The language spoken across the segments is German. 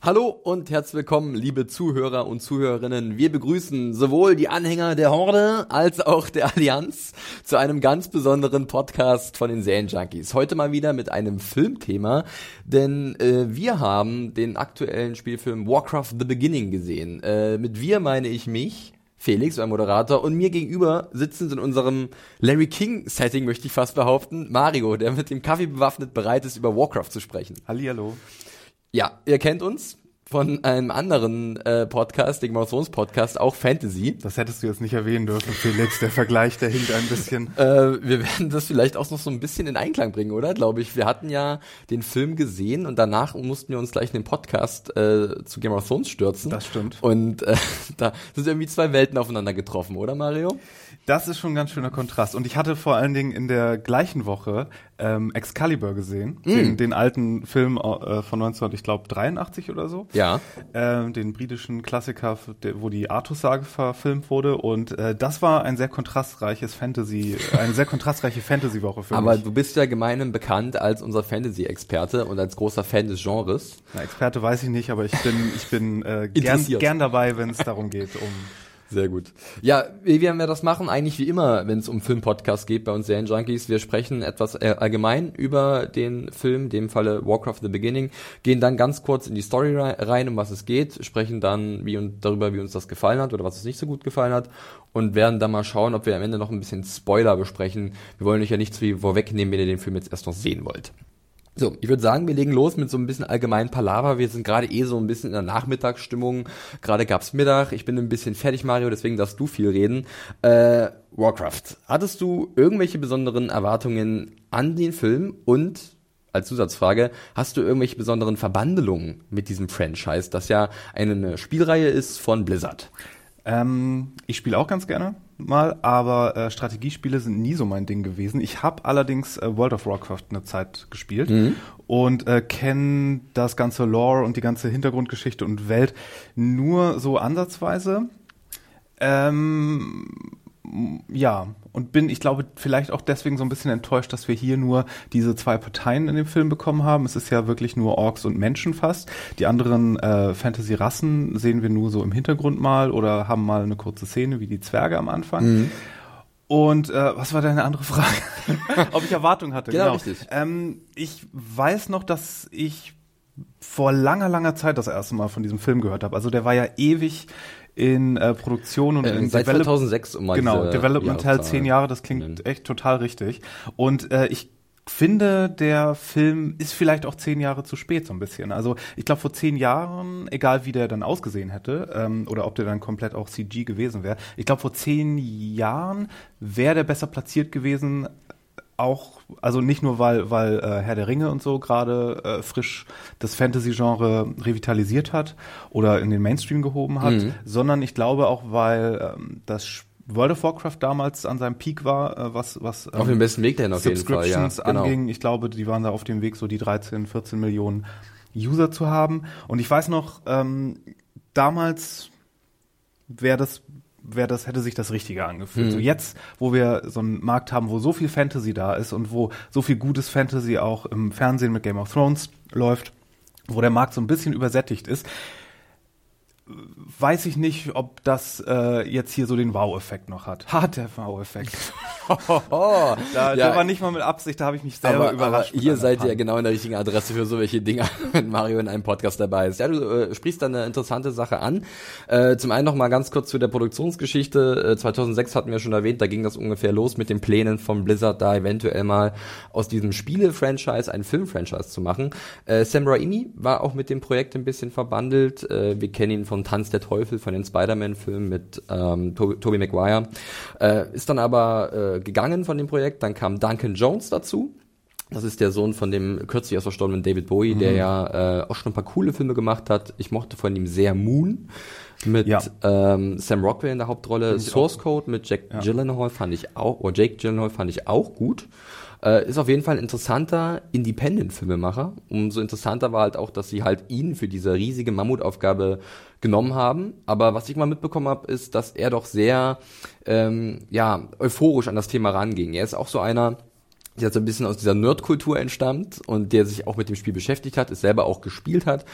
Hallo und herzlich willkommen, liebe Zuhörer und Zuhörerinnen. Wir begrüßen sowohl die Anhänger der Horde als auch der Allianz zu einem ganz besonderen Podcast von den Serienjunkies. Heute mal wieder mit einem Filmthema, denn äh, wir haben den aktuellen Spielfilm Warcraft The Beginning gesehen. Äh, mit wir meine ich mich. Felix, mein Moderator, und mir gegenüber sitzend in unserem Larry King-Setting, möchte ich fast behaupten, Mario, der mit dem Kaffee bewaffnet bereit ist, über Warcraft zu sprechen. Hallihallo. Ja, ihr kennt uns von einem anderen äh, Podcast, dem Thrones Podcast, auch Fantasy. Das hättest du jetzt nicht erwähnen dürfen, Felix. Der Vergleich, der hinkt ein bisschen. Äh, wir werden das vielleicht auch noch so ein bisschen in Einklang bringen, oder? Glaube ich. Wir hatten ja den Film gesehen und danach mussten wir uns gleich in den Podcast äh, zu Game of Thrones stürzen. Das stimmt. Und äh, da sind irgendwie zwei Welten aufeinander getroffen, oder Mario? Das ist schon ein ganz schöner Kontrast. Und ich hatte vor allen Dingen in der gleichen Woche ähm, Excalibur gesehen, mm. den, den, alten Film äh, von 19, ich glaube 83 oder so. Ja. Ähm, den britischen Klassiker, wo die Artus-Sage verfilmt wurde. Und äh, das war ein sehr kontrastreiches Fantasy, eine sehr kontrastreiche Fantasy-Woche für Aber mich. Aber du bist ja gemeinhin bekannt als unser Fantasy-Experte und als großer Fan des Genres. Na, Experte weiß ich nicht, aber ich bin, ich bin äh, gern, gern dabei, wenn es darum geht, um sehr gut. Ja, wie werden wir das machen? Eigentlich wie immer, wenn es um Filmpodcasts geht bei uns Serienjunkies. Wir sprechen etwas äh, allgemein über den Film, dem Falle Warcraft The Beginning, gehen dann ganz kurz in die Story rein, um was es geht, sprechen dann wie und darüber, wie uns das gefallen hat oder was uns nicht so gut gefallen hat und werden dann mal schauen, ob wir am Ende noch ein bisschen Spoiler besprechen. Wir wollen euch ja nichts wie vorwegnehmen, wenn ihr den Film jetzt erst noch sehen wollt. So, ich würde sagen, wir legen los mit so ein bisschen allgemeinen Palaver. Wir sind gerade eh so ein bisschen in der Nachmittagsstimmung. Gerade gab's Mittag. Ich bin ein bisschen fertig, Mario, deswegen darfst du viel reden. Äh, Warcraft. Hattest du irgendwelche besonderen Erwartungen an den Film und als Zusatzfrage, hast du irgendwelche besonderen Verbandelungen mit diesem Franchise, das ja eine Spielreihe ist von Blizzard? Ähm, ich spiele auch ganz gerne mal, aber äh, Strategiespiele sind nie so mein Ding gewesen. Ich habe allerdings äh, World of Warcraft eine Zeit gespielt mhm. und äh, kenne das ganze Lore und die ganze Hintergrundgeschichte und Welt nur so ansatzweise. Ähm, ja, und bin, ich glaube, vielleicht auch deswegen so ein bisschen enttäuscht, dass wir hier nur diese zwei Parteien in dem Film bekommen haben. Es ist ja wirklich nur Orks und Menschen fast. Die anderen äh, Fantasy-Rassen sehen wir nur so im Hintergrund mal oder haben mal eine kurze Szene wie die Zwerge am Anfang. Mhm. Und äh, was war deine andere Frage? Ob ich Erwartungen hatte? Genau, genau. richtig. Ähm, ich weiß noch, dass ich vor langer, langer Zeit das erste Mal von diesem Film gehört habe. Also der war ja ewig in äh, Produktion und äh, in seit Develop 2006 um mal Genau, Development Hell zehn Jahre, das klingt nennen. echt total richtig. Und äh, ich finde, der Film ist vielleicht auch zehn Jahre zu spät so ein bisschen. Also ich glaube, vor zehn Jahren, egal wie der dann ausgesehen hätte ähm, oder ob der dann komplett auch CG gewesen wäre, ich glaube, vor zehn Jahren wäre der besser platziert gewesen auch, also nicht nur weil, weil äh, Herr der Ringe und so gerade äh, frisch das Fantasy-Genre revitalisiert hat oder in den Mainstream gehoben hat, mhm. sondern ich glaube auch, weil ähm, das World of Warcraft damals an seinem Peak war, äh, was was ähm, auf dem besten Weg dahin auf jeden Fall, ja, genau. anging. Ich glaube, die waren da auf dem Weg, so die 13, 14 Millionen User zu haben. Und ich weiß noch, ähm, damals wäre das wäre das, hätte sich das Richtige angefühlt. Mhm. So jetzt, wo wir so einen Markt haben, wo so viel Fantasy da ist und wo so viel gutes Fantasy auch im Fernsehen mit Game of Thrones läuft, wo der Markt so ein bisschen übersättigt ist, weiß ich nicht, ob das äh, jetzt hier so den Wow-Effekt noch hat. Hat der Wow-Effekt. da, ja. Der war nicht mal mit Absicht, da habe ich mich selber aber, überrascht. Aber hier seid ihr genau in der richtigen Adresse für so welche Dinger, wenn Mario in einem Podcast dabei ist. Ja, du äh, sprichst da eine interessante Sache an. Äh, zum einen noch mal ganz kurz zu der Produktionsgeschichte. Äh, 2006 hatten wir schon erwähnt, da ging das ungefähr los mit den Plänen von Blizzard, da eventuell mal aus diesem Spiele-Franchise ein Film-Franchise zu machen. Äh, Sam Raimi war auch mit dem Projekt ein bisschen verbandelt. Äh, wir kennen ihn von Tanz der Teufel, von den Spider-Man-Filmen mit ähm, Tobey Maguire. Äh, ist dann aber äh, gegangen von dem Projekt. Dann kam Duncan Jones dazu. Das ist der Sohn von dem kürzlich erst verstorbenen David Bowie, mhm. der ja äh, auch schon ein paar coole Filme gemacht hat. Ich mochte von ihm sehr Moon mit ja. ähm, Sam Rockwell in der Hauptrolle. Source Code mit Jack ja. Gyllenhaal fand ich auch, oder Jake Gyllenhaal fand ich auch gut. Äh, ist auf jeden Fall ein interessanter Independent-Filmemacher. Umso interessanter war halt auch, dass sie halt ihn für diese riesige Mammutaufgabe genommen haben. Aber was ich mal mitbekommen habe, ist, dass er doch sehr ähm, ja, euphorisch an das Thema ranging. Er ist auch so einer, der so ein bisschen aus dieser Nerdkultur entstammt und der sich auch mit dem Spiel beschäftigt hat, es selber auch gespielt hat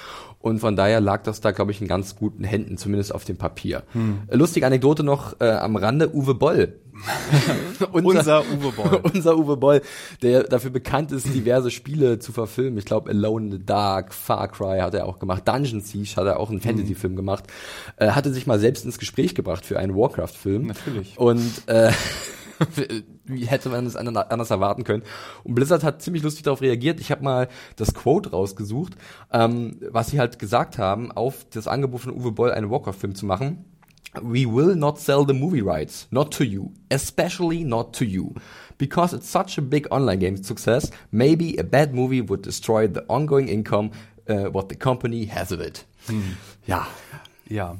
und von daher lag das da, glaube ich, in ganz guten Händen, zumindest auf dem Papier. Hm. Lustige Anekdote noch äh, am Rande, Uwe Boll. unser, unser, Uwe Boll. unser Uwe Boll, der dafür bekannt ist, diverse Spiele zu verfilmen. Ich glaube, Alone in the Dark, Far Cry hat er auch gemacht, Dungeon Siege hat er auch einen hm. Fantasy-Film gemacht. Äh, hatte sich mal selbst ins Gespräch gebracht für einen Warcraft-Film. Natürlich. Und äh, wie hätte man es anders erwarten können? Und Blizzard hat ziemlich lustig darauf reagiert. Ich habe mal das Quote rausgesucht, ähm, was sie halt gesagt haben, auf das Angebot von Uwe Boll, einen Warcraft-Film zu machen. We will not sell the movie rights, not to you, especially not to you. Because it's such a big online game success, maybe a bad movie would destroy the ongoing income uh, what the company has of it. Hm. Ja. Ja.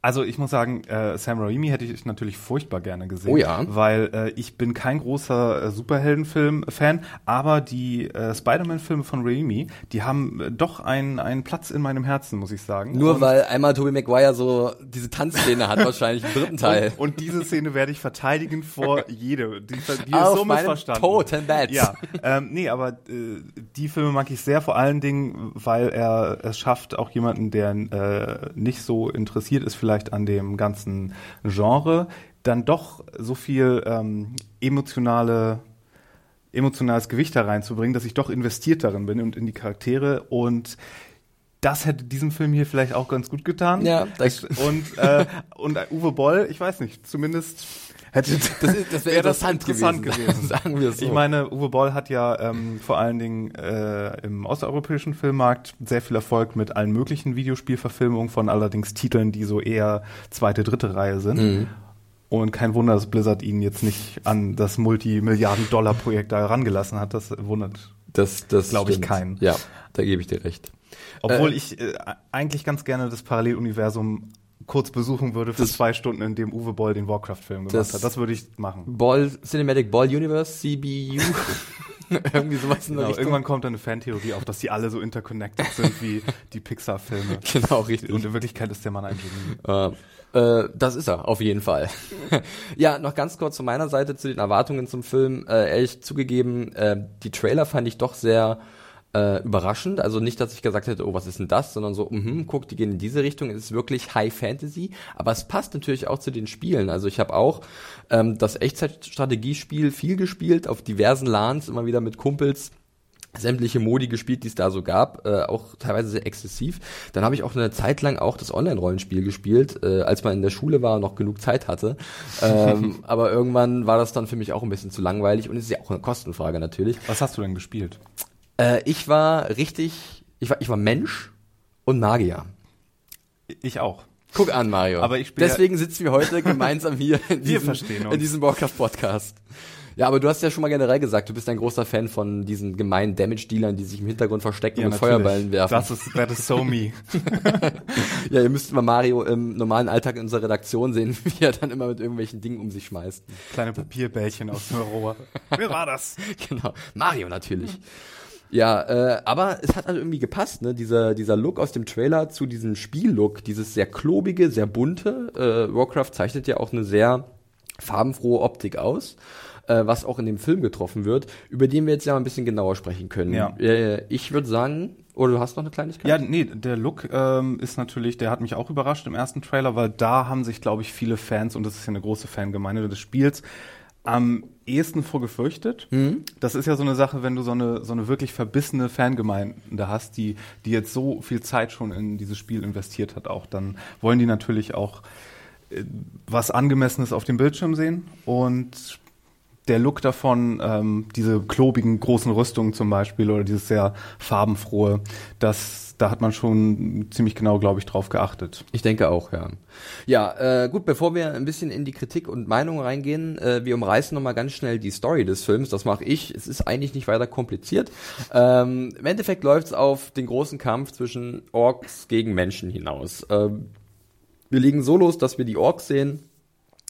Also ich muss sagen, äh, Sam Raimi hätte ich natürlich furchtbar gerne gesehen, oh ja. weil äh, ich bin kein großer äh, Superheldenfilm-Fan, aber die äh, Spider-Man-Filme von Raimi, die haben äh, doch einen, einen Platz in meinem Herzen, muss ich sagen. Nur und, weil einmal Tobey Maguire so diese Tanzszene hat, wahrscheinlich im dritten Teil. Und, und, diese Szene werde ich verteidigen vor jede. Die, die ist so missverstanden. Toten Bats. Ja, ähm, nee, aber äh, die Filme mag ich sehr, vor allen Dingen, weil er es schafft, auch jemanden, der äh, nicht so interessiert ist, vielleicht an dem ganzen Genre, dann doch so viel ähm, emotionale emotionales Gewicht da reinzubringen, dass ich doch investiert darin bin und in die Charaktere und das hätte diesem Film hier vielleicht auch ganz gut getan. Ja. Das und, äh, und Uwe Boll, ich weiß nicht, zumindest hätte das, das wäre interessant, interessant gewesen, gewesen. Sagen wir so. Ich meine, Uwe Boll hat ja ähm, vor allen Dingen äh, im osteuropäischen Filmmarkt sehr viel Erfolg mit allen möglichen Videospielverfilmungen von allerdings Titeln, die so eher zweite, dritte Reihe sind. Mhm. Und kein Wunder, dass Blizzard ihn jetzt nicht an das Multimilliarden-Dollar-Projekt da herangelassen hat. Das wundert, das, das glaube ich, keinen. Ja, da gebe ich dir recht. Obwohl äh, ich äh, eigentlich ganz gerne das Paralleluniversum kurz besuchen würde für zwei Stunden, in dem Uwe Boll den Warcraft-Film gemacht das hat. Das würde ich machen. Ball, Cinematic Ball Universe, CBU. Irgendwie sowas in der genau, Irgendwann kommt dann eine Fantheorie auf, dass die alle so interconnected sind wie die Pixar-Filme. Genau, richtig. Und in Wirklichkeit ist der Mann ein Genie. Äh, das ist er, auf jeden Fall. ja, noch ganz kurz von meiner Seite zu den Erwartungen zum Film. Äh, ehrlich zugegeben, äh, die Trailer fand ich doch sehr äh, überraschend. Also nicht, dass ich gesagt hätte, oh, was ist denn das, sondern so, mhm, guck, die gehen in diese Richtung. Es ist wirklich High Fantasy, aber es passt natürlich auch zu den Spielen. Also ich habe auch ähm, das Echtzeitstrategiespiel viel gespielt, auf diversen LANs, immer wieder mit Kumpels sämtliche Modi gespielt, die es da so gab, äh, auch teilweise sehr exzessiv. Dann habe ich auch eine Zeit lang auch das Online-Rollenspiel gespielt, äh, als man in der Schule war und noch genug Zeit hatte. Ähm, aber irgendwann war das dann für mich auch ein bisschen zu langweilig und es ist ja auch eine Kostenfrage natürlich. Was hast du denn gespielt? Äh, ich war richtig, ich war, ich war Mensch und Magier. Ich auch. Guck an, Mario. Aber ich Deswegen sitzen wir heute gemeinsam hier in diesem, in diesem Warcraft-Podcast. Ja, aber du hast ja schon mal generell gesagt, du bist ein großer Fan von diesen gemeinen Damage-Dealern, die sich im Hintergrund verstecken ja, und natürlich. Feuerballen werfen. Das ist, that is so me. ja, ihr müsst mal Mario im normalen Alltag in unserer Redaktion sehen, wie er dann immer mit irgendwelchen Dingen um sich schmeißt. Kleine Papierbällchen aus dem Rohr. Wer war das? Genau. Mario natürlich. Ja, äh, aber es hat halt irgendwie gepasst, ne? Dieser, dieser Look aus dem Trailer zu diesem Spiellook, dieses sehr klobige, sehr bunte. Äh, Warcraft zeichnet ja auch eine sehr farbenfrohe Optik aus, äh, was auch in dem Film getroffen wird, über den wir jetzt ja mal ein bisschen genauer sprechen können. Ja. Äh, ich würde sagen, oder du hast noch eine Kleinigkeit? Ja, nee, der Look ähm, ist natürlich, der hat mich auch überrascht im ersten Trailer, weil da haben sich, glaube ich, viele Fans, und das ist ja eine große Fangemeinde des Spiels, am ehesten vor gefürchtet. Mhm. Das ist ja so eine Sache, wenn du so eine, so eine wirklich verbissene Fangemeinde hast, die, die jetzt so viel Zeit schon in dieses Spiel investiert hat, auch dann wollen die natürlich auch äh, was Angemessenes auf dem Bildschirm sehen und der Look davon, ähm, diese klobigen großen Rüstungen zum Beispiel oder dieses sehr farbenfrohe, das da hat man schon ziemlich genau, glaube ich, drauf geachtet. Ich denke auch, ja. Ja, äh, gut, bevor wir ein bisschen in die Kritik und Meinung reingehen, äh, wir umreißen nochmal ganz schnell die Story des Films. Das mache ich. Es ist eigentlich nicht weiter kompliziert. Ähm, Im Endeffekt läuft es auf den großen Kampf zwischen Orks gegen Menschen hinaus. Ähm, wir liegen so los, dass wir die Orks sehen,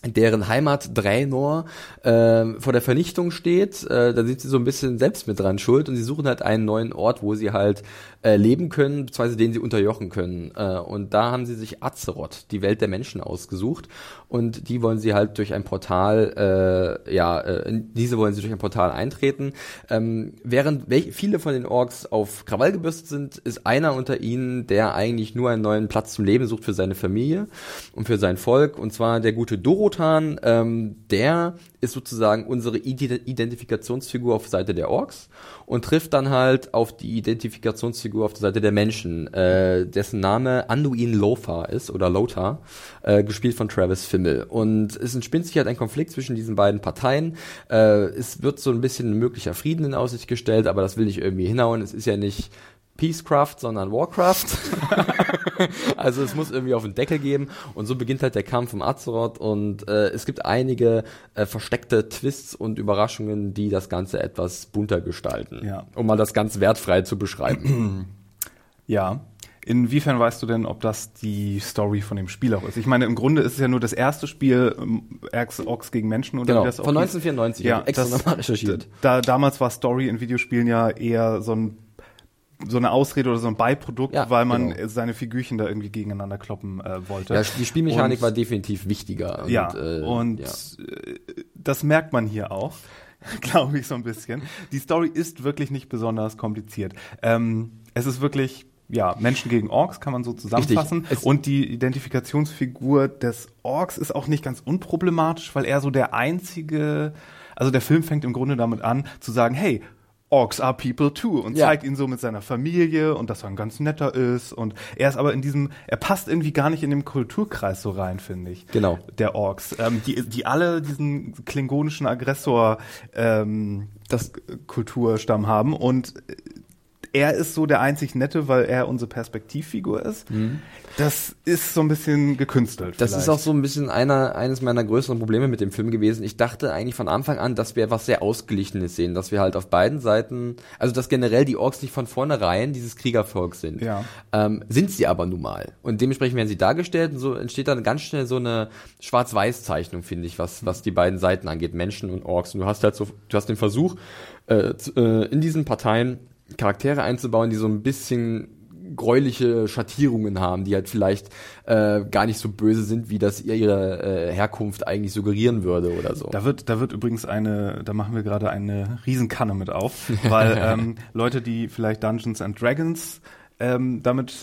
deren Heimat Draenor äh, vor der Vernichtung steht. Äh, da sind sie so ein bisschen selbst mit dran schuld und sie suchen halt einen neuen Ort, wo sie halt äh, leben können, beziehungsweise den sie unterjochen können. Äh, und da haben sie sich Azeroth, die Welt der Menschen, ausgesucht. Und die wollen sie halt durch ein Portal, äh, ja, äh, diese wollen sie durch ein Portal eintreten. Ähm, während viele von den Orks auf Krawall gebürstet sind, ist einer unter ihnen, der eigentlich nur einen neuen Platz zum Leben sucht für seine Familie und für sein Volk. Und zwar der gute Dorotan, ähm, der ist sozusagen unsere Identifikationsfigur auf Seite der Orks und trifft dann halt auf die Identifikationsfigur auf der Seite der Menschen, äh, dessen Name Anduin Lothar ist oder Lothar, äh, gespielt von Travis Fimmel. Und es entspinnt sich halt ein Konflikt zwischen diesen beiden Parteien. Äh, es wird so ein bisschen ein möglicher Frieden in Aussicht gestellt, aber das will nicht irgendwie hinhauen. Es ist ja nicht Peacecraft, sondern Warcraft. also es muss irgendwie auf den Deckel geben und so beginnt halt der Kampf um Azeroth und äh, es gibt einige äh, versteckte Twists und Überraschungen, die das Ganze etwas bunter gestalten. Ja. Um mal das ganz wertfrei zu beschreiben. Ja. Inwiefern weißt du denn, ob das die Story von dem Spiel auch ist? Ich meine, im Grunde ist es ja nur das erste Spiel ähm, Orks gegen Menschen oder genau, wie das auch von 1994. Ja, extra das, recherchiert. Da, damals war Story in Videospielen ja eher so ein so eine Ausrede oder so ein Beiprodukt, ja, weil man genau. seine Figürchen da irgendwie gegeneinander kloppen äh, wollte. Ja, die Spielmechanik und, war definitiv wichtiger. Und, ja, äh, und ja. Äh, das merkt man hier auch, glaube ich so ein bisschen. Die Story ist wirklich nicht besonders kompliziert. Ähm, es ist wirklich ja, Menschen gegen Orks kann man so zusammenfassen. Und die Identifikationsfigur des Orks ist auch nicht ganz unproblematisch, weil er so der einzige, also der Film fängt im Grunde damit an, zu sagen, hey, Orks are people too und ja. zeigt ihn so mit seiner Familie und dass er ein ganz netter ist und er ist aber in diesem, er passt irgendwie gar nicht in dem Kulturkreis so rein, finde ich. Genau. Der Orks, ähm, die, die alle diesen klingonischen Aggressor ähm, das Kulturstamm haben und er ist so der einzig Nette, weil er unsere Perspektivfigur ist. Mhm. Das ist so ein bisschen gekünstelt. Das vielleicht. ist auch so ein bisschen einer, eines meiner größeren Probleme mit dem Film gewesen. Ich dachte eigentlich von Anfang an, dass wir etwas sehr Ausgeglichenes sehen, dass wir halt auf beiden Seiten, also dass generell die Orks nicht von vornherein dieses Kriegervolk sind. Ja. Ähm, sind sie aber nun mal. Und dementsprechend werden sie dargestellt und so entsteht dann ganz schnell so eine Schwarz-Weiß-Zeichnung, finde ich, was, was die beiden Seiten angeht, Menschen und Orks. Und du hast halt so, du hast den Versuch, äh, äh in diesen Parteien Charaktere einzubauen, die so ein bisschen gräuliche Schattierungen haben, die halt vielleicht äh, gar nicht so böse sind, wie das ihre äh, Herkunft eigentlich suggerieren würde oder so. Da wird, da wird übrigens eine, da machen wir gerade eine Riesenkanne mit auf, weil ähm, Leute, die vielleicht Dungeons and Dragons ähm, damit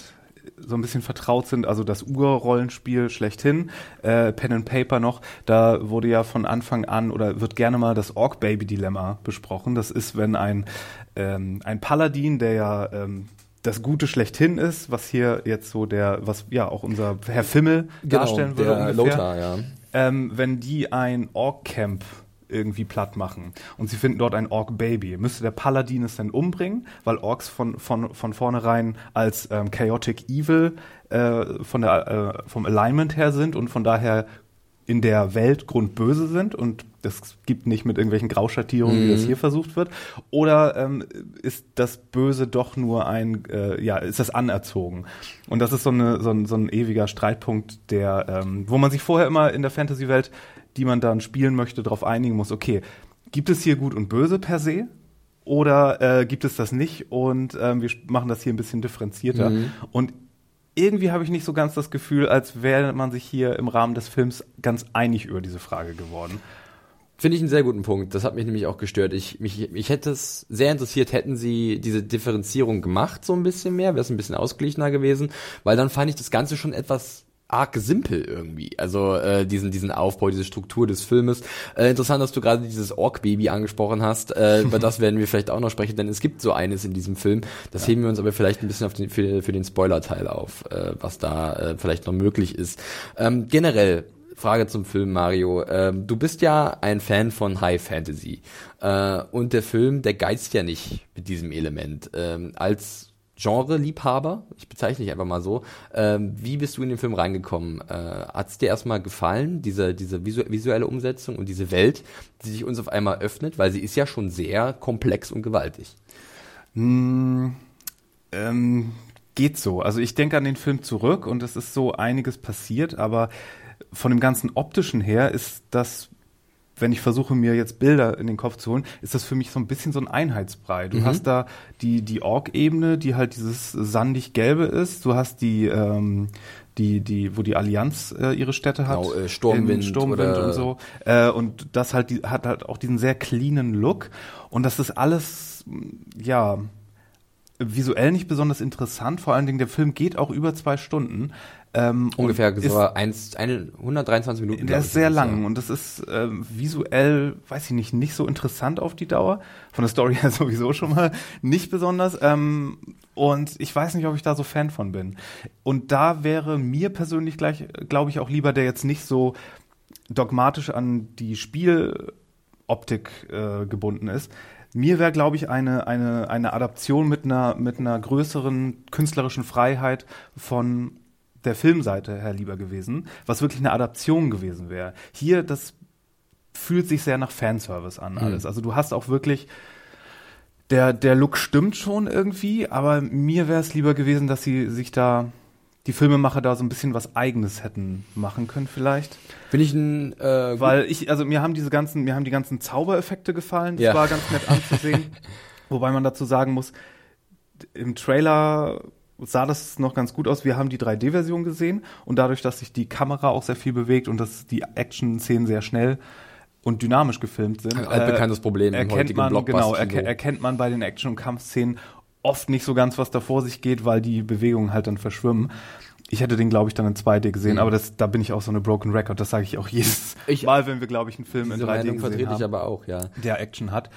so ein bisschen vertraut sind, also das Urrollenspiel schlechthin, äh, Pen and Paper noch, da wurde ja von Anfang an oder wird gerne mal das Orc Baby Dilemma besprochen. Das ist, wenn ein ähm, ein Paladin, der ja ähm, das Gute schlechthin ist, was hier jetzt so der, was ja auch unser Herr Fimmel genau, darstellen würde. Der ungefähr, Lothar, ja. Ähm, wenn die ein Orc-Camp irgendwie platt machen. Und sie finden dort ein Orc-Baby. Müsste der Paladin es denn umbringen, weil Orks von, von, von vornherein als ähm, Chaotic Evil äh, von der, äh, vom Alignment her sind und von daher in der Welt grundböse sind und das gibt nicht mit irgendwelchen Grauschattierungen, mhm. wie das mhm. hier versucht wird? Oder ähm, ist das Böse doch nur ein, äh, ja, ist das anerzogen? Und das ist so, eine, so, ein, so ein ewiger Streitpunkt, der, ähm, wo man sich vorher immer in der Fantasy-Welt die man dann spielen möchte, darauf einigen muss, okay, gibt es hier Gut und Böse per se? Oder äh, gibt es das nicht? Und ähm, wir machen das hier ein bisschen differenzierter. Mhm. Und irgendwie habe ich nicht so ganz das Gefühl, als wäre man sich hier im Rahmen des Films ganz einig über diese Frage geworden. Finde ich einen sehr guten Punkt. Das hat mich nämlich auch gestört. Ich, mich, mich hätte es sehr interessiert, hätten sie diese Differenzierung gemacht, so ein bisschen mehr, wäre es ein bisschen ausgeglichener gewesen, weil dann fand ich das Ganze schon etwas arg simpel irgendwie. Also äh, diesen diesen Aufbau, diese Struktur des Filmes. Äh, interessant, dass du gerade dieses Ork-Baby angesprochen hast. Äh, über das werden wir vielleicht auch noch sprechen, denn es gibt so eines in diesem Film. Das ja. heben wir uns aber vielleicht ein bisschen auf den, für, für den Spoiler-Teil auf, äh, was da äh, vielleicht noch möglich ist. Ähm, generell Frage zum Film, Mario. Ähm, du bist ja ein Fan von High Fantasy. Äh, und der Film, der geizt ja nicht mit diesem Element. Ähm, als Genre-Liebhaber, ich bezeichne dich einfach mal so, ähm, wie bist du in den Film reingekommen? Äh, Hat es dir erstmal gefallen, diese, diese visu visuelle Umsetzung und diese Welt, die sich uns auf einmal öffnet, weil sie ist ja schon sehr komplex und gewaltig. Mm, ähm, geht so. Also ich denke an den Film zurück und es ist so einiges passiert, aber von dem ganzen optischen her ist das wenn ich versuche, mir jetzt Bilder in den Kopf zu holen, ist das für mich so ein bisschen so ein Einheitsbrei. Du mhm. hast da die, die Org-Ebene, die halt dieses sandig-gelbe ist. Du hast die, ähm, die, die, wo die Allianz äh, ihre Städte hat. Genau, äh, Sturmwind, Sturmwind und so. Äh, und das halt, die, hat halt auch diesen sehr cleanen Look. Und das ist alles, ja, visuell nicht besonders interessant. Vor allen Dingen, der Film geht auch über zwei Stunden. Ähm, Ungefähr so eins, eine, 123 Minuten. Der ist sehr lang ja. und das ist ähm, visuell, weiß ich nicht, nicht so interessant auf die Dauer. Von der Story her sowieso schon mal nicht besonders. Ähm, und ich weiß nicht, ob ich da so Fan von bin. Und da wäre mir persönlich gleich, glaube ich, auch lieber, der jetzt nicht so dogmatisch an die Spieloptik äh, gebunden ist. Mir wäre, glaube ich, eine, eine, eine Adaption mit einer, mit einer größeren künstlerischen Freiheit von der Filmseite her lieber gewesen, was wirklich eine Adaption gewesen wäre. Hier, das fühlt sich sehr nach Fanservice an alles. Mhm. Also du hast auch wirklich der, der Look stimmt schon irgendwie, aber mir wäre es lieber gewesen, dass sie sich da, die Filmemacher da so ein bisschen was Eigenes hätten machen können vielleicht. Bin ich ein, äh, Weil ich, also mir haben diese ganzen, mir haben die ganzen Zaubereffekte gefallen, das ja. war ganz nett anzusehen. Wobei man dazu sagen muss, im Trailer sah das noch ganz gut aus. Wir haben die 3D-Version gesehen und dadurch, dass sich die Kamera auch sehr viel bewegt und dass die Action-Szenen sehr schnell und dynamisch gefilmt sind. Ein altbekanntes äh, Problem im heutigen man, Genau, erke erkennt man bei den Action- und Kampfszenen oft nicht so ganz, was da vor sich geht, weil die Bewegungen halt dann verschwimmen. Ich hätte den, glaube ich, dann in 2D gesehen, mhm. aber das, da bin ich auch so eine Broken Record. Das sage ich auch jedes ich, Mal, wenn wir, glaube ich, einen Film in 3D Meinung gesehen vertrete haben, ich aber auch, ja. der Action hat.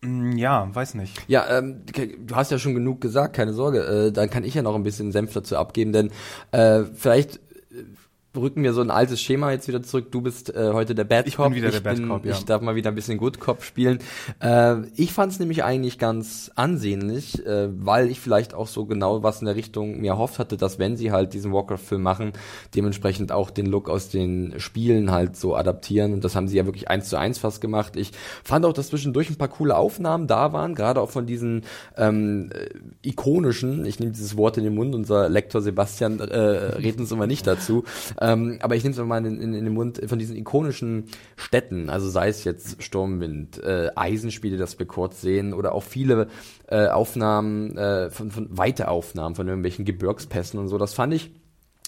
Mm, ja, weiß nicht. Ja, ähm, du hast ja schon genug gesagt, keine Sorge. Äh, dann kann ich ja noch ein bisschen Senf dazu abgeben, denn äh, vielleicht rücken wir so ein altes Schema jetzt wieder zurück. Du bist äh, heute der Bad Cop. Ich bin wieder ich der Bad Cop, ja. Ich darf mal wieder ein bisschen Good Cop spielen. Äh, ich fand es nämlich eigentlich ganz ansehnlich, äh, weil ich vielleicht auch so genau was in der Richtung mir erhofft hatte, dass wenn sie halt diesen Warcraft-Film machen, dementsprechend auch den Look aus den Spielen halt so adaptieren. Und das haben sie ja wirklich eins zu eins fast gemacht. Ich fand auch, dass zwischendurch ein paar coole Aufnahmen da waren, gerade auch von diesen ähm, äh, ikonischen, ich nehme dieses Wort in den Mund, unser Lektor Sebastian äh, redet uns immer nicht dazu, ähm, aber ich nehme es mal in, in, den Mund von diesen ikonischen Städten, also sei es jetzt Sturmwind, äh, Eisenspiele, das wir kurz sehen, oder auch viele äh, Aufnahmen, äh, von, von weite Aufnahmen von irgendwelchen Gebirgspässen und so. Das fand ich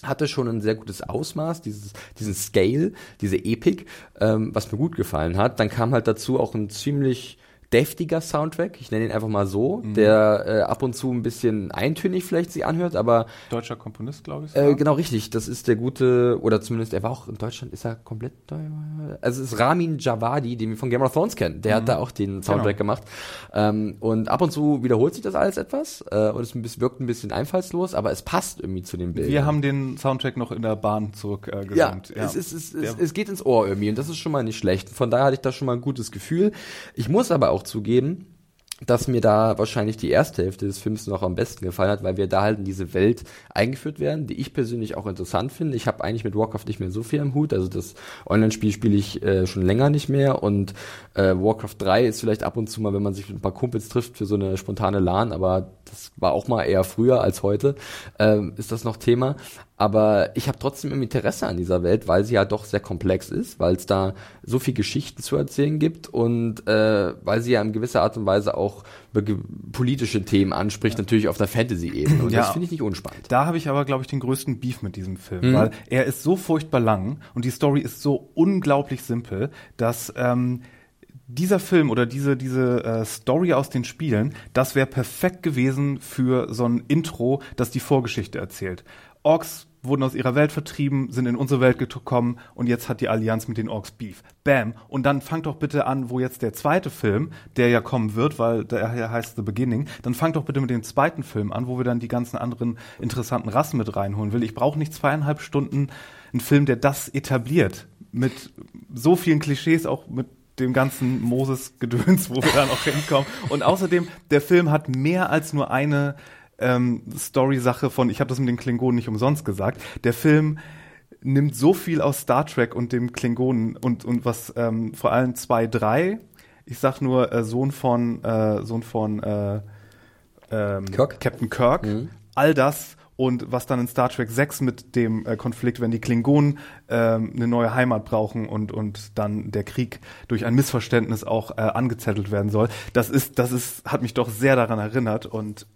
hatte schon ein sehr gutes Ausmaß, dieses, diesen Scale, diese Epik, ähm, was mir gut gefallen hat. Dann kam halt dazu auch ein ziemlich deftiger Soundtrack, ich nenne ihn einfach mal so, mhm. der äh, ab und zu ein bisschen eintönig vielleicht sich anhört, aber deutscher Komponist, glaube ich. Äh, genau richtig, das ist der gute oder zumindest er war auch in Deutschland, ist er komplett also es ist Ramin Javadi, den wir von Game of Thrones kennen. Der mhm. hat da auch den Soundtrack genau. gemacht. Ähm, und ab und zu wiederholt sich das alles etwas äh, und es wirkt ein bisschen einfallslos, aber es passt irgendwie zu dem Bild. Wir haben den Soundtrack noch in der Bahn zurückgesandt. Äh, ja, ja, Es, ist, es, es, es geht ins Ohr irgendwie und das ist schon mal nicht schlecht. Von daher hatte ich da schon mal ein gutes Gefühl. Ich muss aber auch auch zugeben, dass mir da wahrscheinlich die erste Hälfte des Films noch am besten gefallen hat, weil wir da halt in diese Welt eingeführt werden, die ich persönlich auch interessant finde. Ich habe eigentlich mit Warcraft nicht mehr so viel im Hut, also das Online-Spiel spiele ich äh, schon länger nicht mehr und äh, Warcraft 3 ist vielleicht ab und zu mal, wenn man sich mit ein paar Kumpels trifft für so eine spontane LAN, aber das war auch mal eher früher als heute, äh, ist das noch Thema. Aber ich habe trotzdem im Interesse an dieser Welt, weil sie ja doch sehr komplex ist, weil es da so viel Geschichten zu erzählen gibt und äh, weil sie ja in gewisser Art und Weise auch politische Themen anspricht, ja. natürlich auf der Fantasy-Ebene. Und ja, das finde ich nicht unspannend. Da habe ich aber, glaube ich, den größten Beef mit diesem Film, mhm. weil er ist so furchtbar lang und die Story ist so unglaublich simpel, dass ähm, dieser Film oder diese, diese äh, Story aus den Spielen, das wäre perfekt gewesen für so ein Intro, das die Vorgeschichte erzählt. Orks wurden aus ihrer Welt vertrieben, sind in unsere Welt gekommen und jetzt hat die Allianz mit den Orks Beef. Bam. Und dann fangt doch bitte an, wo jetzt der zweite Film, der ja kommen wird, weil der heißt The Beginning, dann fangt doch bitte mit dem zweiten Film an, wo wir dann die ganzen anderen interessanten Rassen mit reinholen will. Ich brauche nicht zweieinhalb Stunden einen Film, der das etabliert. Mit so vielen Klischees, auch mit dem ganzen Moses-Gedöns, wo wir dann auch hinkommen. Und außerdem, der Film hat mehr als nur eine ähm, Story-Sache von, ich habe das mit den Klingonen nicht umsonst gesagt, der Film nimmt so viel aus Star Trek und dem Klingonen und, und was ähm, vor allem 2, 3, ich sag nur äh, Sohn von, äh, Sohn von äh, ähm, Kirk? Captain Kirk, mhm. all das und was dann in Star Trek 6 mit dem äh, Konflikt, wenn die Klingonen ähm, eine neue Heimat brauchen und, und dann der Krieg durch ein Missverständnis auch äh, angezettelt werden soll. Das ist, das ist, hat mich doch sehr daran erinnert und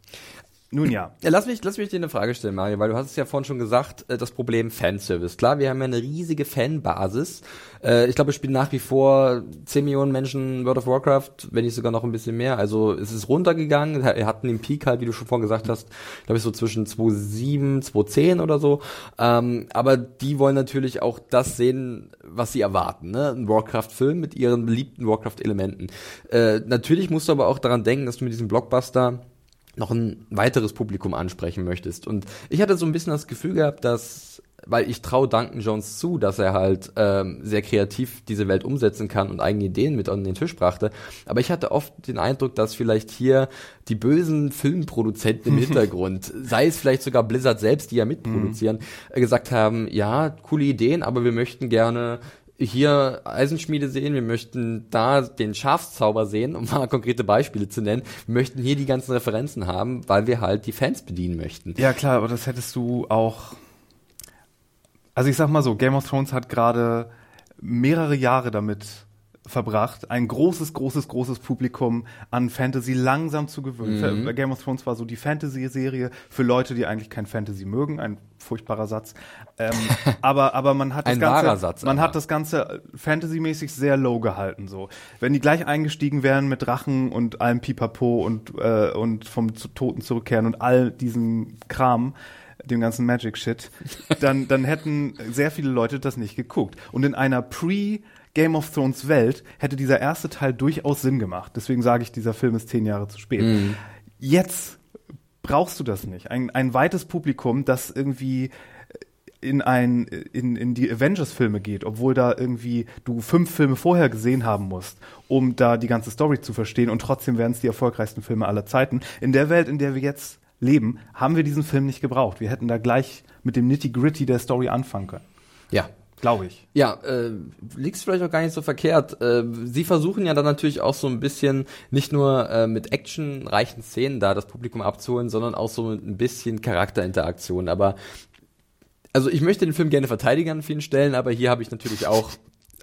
nun ja. ja. Lass mich, lass mich dir eine Frage stellen, Mario, weil du hast es ja vorhin schon gesagt, äh, das Problem Fanservice. Klar, wir haben ja eine riesige Fanbasis. Äh, ich glaube, es spielen nach wie vor 10 Millionen Menschen World of Warcraft, wenn nicht sogar noch ein bisschen mehr. Also es ist runtergegangen. Wir hatten den Peak halt, wie du schon vorhin gesagt hast, glaube ich, so zwischen 2007, 2010 oder so. Ähm, aber die wollen natürlich auch das sehen, was sie erwarten. Ne? Ein Warcraft-Film mit ihren beliebten Warcraft-Elementen. Äh, natürlich musst du aber auch daran denken, dass du mit diesem Blockbuster noch ein weiteres Publikum ansprechen möchtest. Und ich hatte so ein bisschen das Gefühl gehabt, dass, weil ich traue Duncan Jones zu, dass er halt ähm, sehr kreativ diese Welt umsetzen kann und eigene Ideen mit an den Tisch brachte. Aber ich hatte oft den Eindruck, dass vielleicht hier die bösen Filmproduzenten im Hintergrund, sei es vielleicht sogar Blizzard selbst, die ja mitproduzieren, mhm. gesagt haben, ja, coole Ideen, aber wir möchten gerne hier Eisenschmiede sehen, wir möchten da den Schafszauber sehen, um mal konkrete Beispiele zu nennen. Wir möchten hier die ganzen Referenzen haben, weil wir halt die Fans bedienen möchten. Ja klar, aber das hättest du auch. Also ich sag mal so, Game of Thrones hat gerade mehrere Jahre damit verbracht, ein großes, großes, großes Publikum an Fantasy langsam zu gewöhnen. Mhm. Game of Thrones war so die Fantasy-Serie für Leute, die eigentlich kein Fantasy mögen, ein furchtbarer Satz. Ähm, aber, aber man hat das Ganze, Satz, man aber. hat das Ganze Fantasy-mäßig sehr low gehalten, so. Wenn die gleich eingestiegen wären mit Drachen und allem Pipapo und, äh, und vom Toten zurückkehren und all diesem Kram, dem ganzen Magic Shit, dann, dann hätten sehr viele Leute das nicht geguckt. Und in einer Pre- Game of Thrones Welt hätte dieser erste Teil durchaus Sinn gemacht. Deswegen sage ich, dieser Film ist zehn Jahre zu spät. Mhm. Jetzt brauchst du das nicht. Ein, ein weites Publikum, das irgendwie in ein in, in die Avengers-Filme geht, obwohl da irgendwie du fünf Filme vorher gesehen haben musst, um da die ganze Story zu verstehen und trotzdem wären es die erfolgreichsten Filme aller Zeiten. In der Welt, in der wir jetzt leben, haben wir diesen Film nicht gebraucht. Wir hätten da gleich mit dem Nitty-Gritty der Story anfangen können. Ja, Glaube ich. Ja, äh, liegt vielleicht auch gar nicht so verkehrt. Äh, sie versuchen ja dann natürlich auch so ein bisschen nicht nur äh, mit actionreichen Szenen da das Publikum abzuholen, sondern auch so ein bisschen Charakterinteraktion. Aber also ich möchte den Film gerne verteidigen an vielen Stellen, aber hier habe ich natürlich auch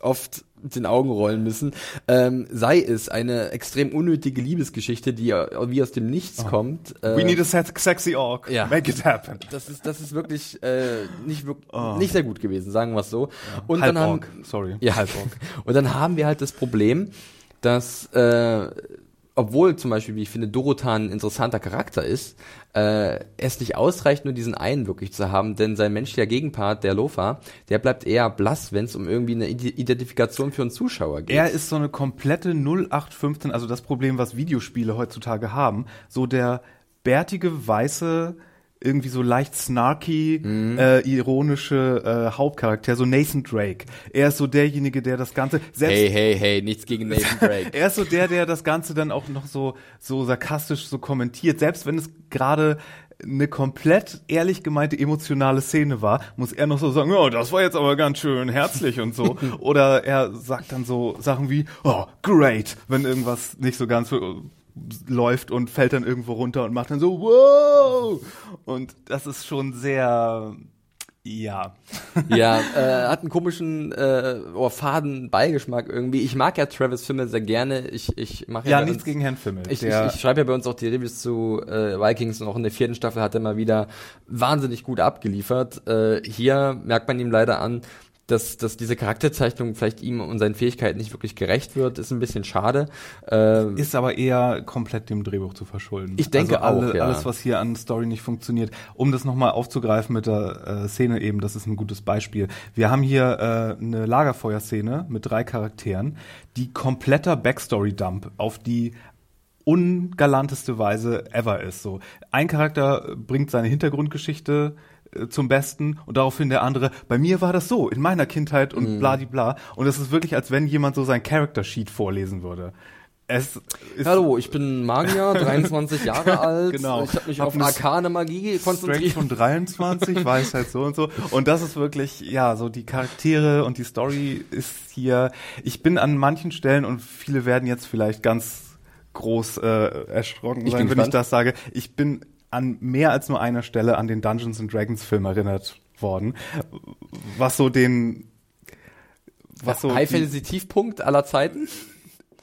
oft mit den Augen rollen müssen, ähm, sei es eine extrem unnötige Liebesgeschichte, die wie aus dem Nichts oh. kommt. Äh, We need a sexy orc. Ja. Make it happen. Das ist, das ist wirklich äh, nicht, wirklich, oh. nicht sehr gut gewesen, sagen wir es so. Ja. Und Halb dann haben, sorry. Ja, Halb. Und dann haben wir halt das Problem, dass äh, obwohl zum Beispiel, wie ich finde, Dorotan ein interessanter Charakter ist, äh, es nicht ausreicht, nur diesen einen wirklich zu haben, denn sein menschlicher Gegenpart, der Lofa, der bleibt eher blass, wenn es um irgendwie eine Identifikation für einen Zuschauer geht. Er ist so eine komplette 0815, also das Problem, was Videospiele heutzutage haben, so der bärtige, weiße, irgendwie so leicht snarky, mhm. äh, ironische äh, Hauptcharakter, so Nathan Drake. Er ist so derjenige, der das Ganze selbst Hey, hey, hey, nichts gegen Nathan Drake. er ist so der, der das Ganze dann auch noch so so sarkastisch so kommentiert, selbst wenn es gerade eine komplett ehrlich gemeinte emotionale Szene war, muss er noch so sagen, oh, das war jetzt aber ganz schön herzlich und so. Oder er sagt dann so Sachen wie, oh, great, wenn irgendwas nicht so ganz läuft und fällt dann irgendwo runter und macht dann so, wow! Und das ist schon sehr, ja. ja, äh, hat einen komischen äh, oh, faden Beigeschmack irgendwie. Ich mag ja Travis Fimmel sehr gerne. Ich, ich mache ja, ja nichts uns, gegen Herrn Fimmel. Ich, ich, ich schreibe ja bei uns auch die Reviews zu äh, Vikings und auch in der vierten Staffel hat er mal wieder wahnsinnig gut abgeliefert. Äh, hier merkt man ihm leider an, dass, dass diese Charakterzeichnung vielleicht ihm und seinen Fähigkeiten nicht wirklich gerecht wird, ist ein bisschen schade. Ähm, ist aber eher komplett dem Drehbuch zu verschulden. Ich denke also alle, auch, ja. alles, was hier an Story nicht funktioniert. Um das nochmal aufzugreifen mit der äh, Szene eben, das ist ein gutes Beispiel. Wir haben hier äh, eine Lagerfeuerszene mit drei Charakteren, die kompletter Backstory-Dump auf die ungalanteste Weise ever ist. So ein Charakter bringt seine Hintergrundgeschichte zum Besten und daraufhin der andere, bei mir war das so, in meiner Kindheit und mhm. bla bla. Und es ist wirklich, als wenn jemand so sein Character Sheet vorlesen würde. Es ist Hallo, ich bin Magier, 23 Jahre alt. genau. Ich habe mich hab auf arkane Magie konzentriert. von 23, weiß halt so und so. Und das ist wirklich, ja, so die Charaktere und die Story ist hier. Ich bin an manchen Stellen und viele werden jetzt vielleicht ganz groß äh, erschrocken sein, wenn ich das sage. Ich bin an mehr als nur einer Stelle an den Dungeons and Dragons Film erinnert worden, was so den was so High Fantasy Tiefpunkt aller Zeiten.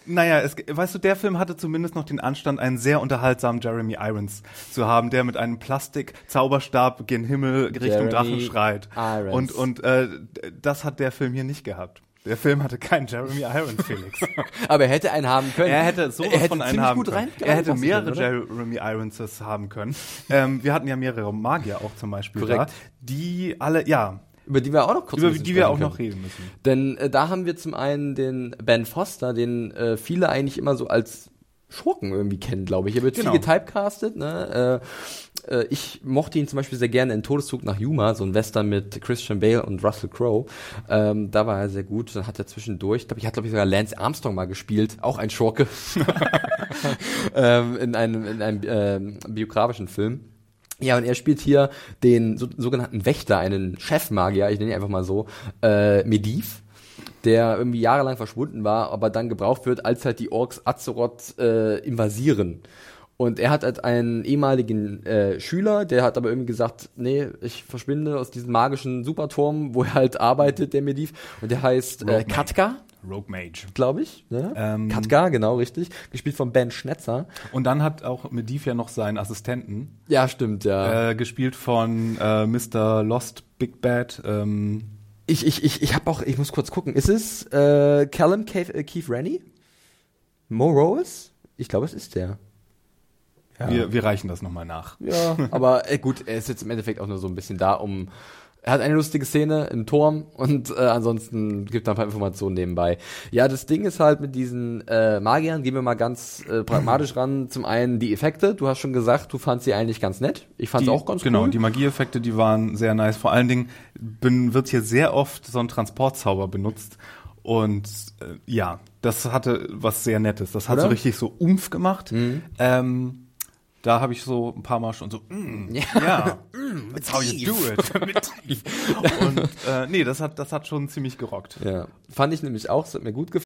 Naja, es, weißt du, der Film hatte zumindest noch den Anstand, einen sehr unterhaltsamen Jeremy Irons zu haben, der mit einem Plastik-Zauberstab gen Himmel Richtung Jeremy Drachen schreit. Irons. Und, und äh, das hat der Film hier nicht gehabt. Der Film hatte keinen Jeremy Irons, Felix. Aber er hätte einen haben können. Er hätte so von einen haben können. Er hätte mehrere Jeremy Ironses haben können. Ähm, wir hatten ja mehrere Magier auch zum Beispiel Korrekt. da, die alle, ja, über die wir auch noch kurz über die wir auch können. noch reden müssen. Denn äh, da haben wir zum einen den Ben Foster, den äh, viele eigentlich immer so als Schurken irgendwie kennen, glaube ich. Er wird genau. viel getypecastet, ne? Äh, äh, ich mochte ihn zum Beispiel sehr gerne in Todeszug nach Yuma, so ein Western mit Christian Bale und Russell Crowe. Ähm, da war er sehr gut. Dann hat er zwischendurch, glaube ich, hat glaube ich sogar Lance Armstrong mal gespielt, auch ein Schurke ähm, in einem in einem äh, biografischen Film. Ja, und er spielt hier den so, sogenannten Wächter, einen Chefmagier, ich nenne ihn einfach mal so, äh, Mediv der irgendwie jahrelang verschwunden war, aber dann gebraucht wird, als halt die Orks Azeroth äh, invasieren. Und er hat halt einen ehemaligen äh, Schüler, der hat aber irgendwie gesagt, nee, ich verschwinde aus diesem magischen Superturm, wo er halt arbeitet, der Mediv. Und der heißt äh, Katka. Rogue Mage. Glaube ich. Ne? Ähm, Katka, genau, richtig. Gespielt von Ben Schnetzer. Und dann hat auch Mediv ja noch seinen Assistenten. Ja, stimmt, ja. Äh, gespielt von äh, Mr. Lost Big Bad. Ähm, ich, ich, ich, ich habe auch, ich muss kurz gucken. Ist es äh, Callum Keith, äh, Keith Rennie? Mo Rose? Ich glaube, es ist der. Ja. Wir, wir reichen das nochmal nach. Ja, aber äh, gut, er ist jetzt im Endeffekt auch nur so ein bisschen da, um er hat eine lustige Szene im Turm und äh, ansonsten gibt er ein paar Informationen nebenbei. Ja, das Ding ist halt mit diesen äh, Magiern, gehen wir mal ganz äh, pragmatisch ran. Zum einen die Effekte. Du hast schon gesagt, du fandst sie eigentlich ganz nett. Ich fand sie auch ganz genau, cool. Genau, die Magieeffekte, die waren sehr nice. Vor allen Dingen bin, wird hier sehr oft so ein Transportzauber benutzt. Und äh, ja, das hatte was sehr Nettes. Das hat Oder? so richtig so Umf gemacht. Mhm. Ähm, da habe ich so ein paar Mal schon so, mm, ja, ja mm, that's how you do it. Und äh, nee, das hat, das hat schon ziemlich gerockt. Ja, fand ich nämlich auch, es hat mir gut gefallen.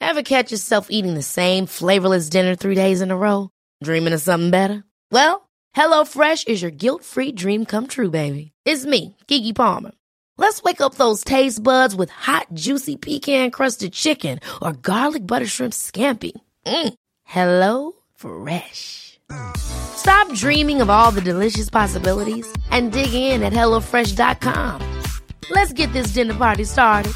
Ever catch yourself eating the same flavorless dinner three days in a row? Dreaming of something better? Well, HelloFresh is your guilt-free dream come true, baby. It's me, Kiki Palmer. Let's wake up those taste buds with hot, juicy pecan-crusted chicken or garlic butter shrimp scampi. Mm. Hello Fresh. Stop dreaming of all the delicious possibilities and dig in at HelloFresh.com. Let's get this dinner party started.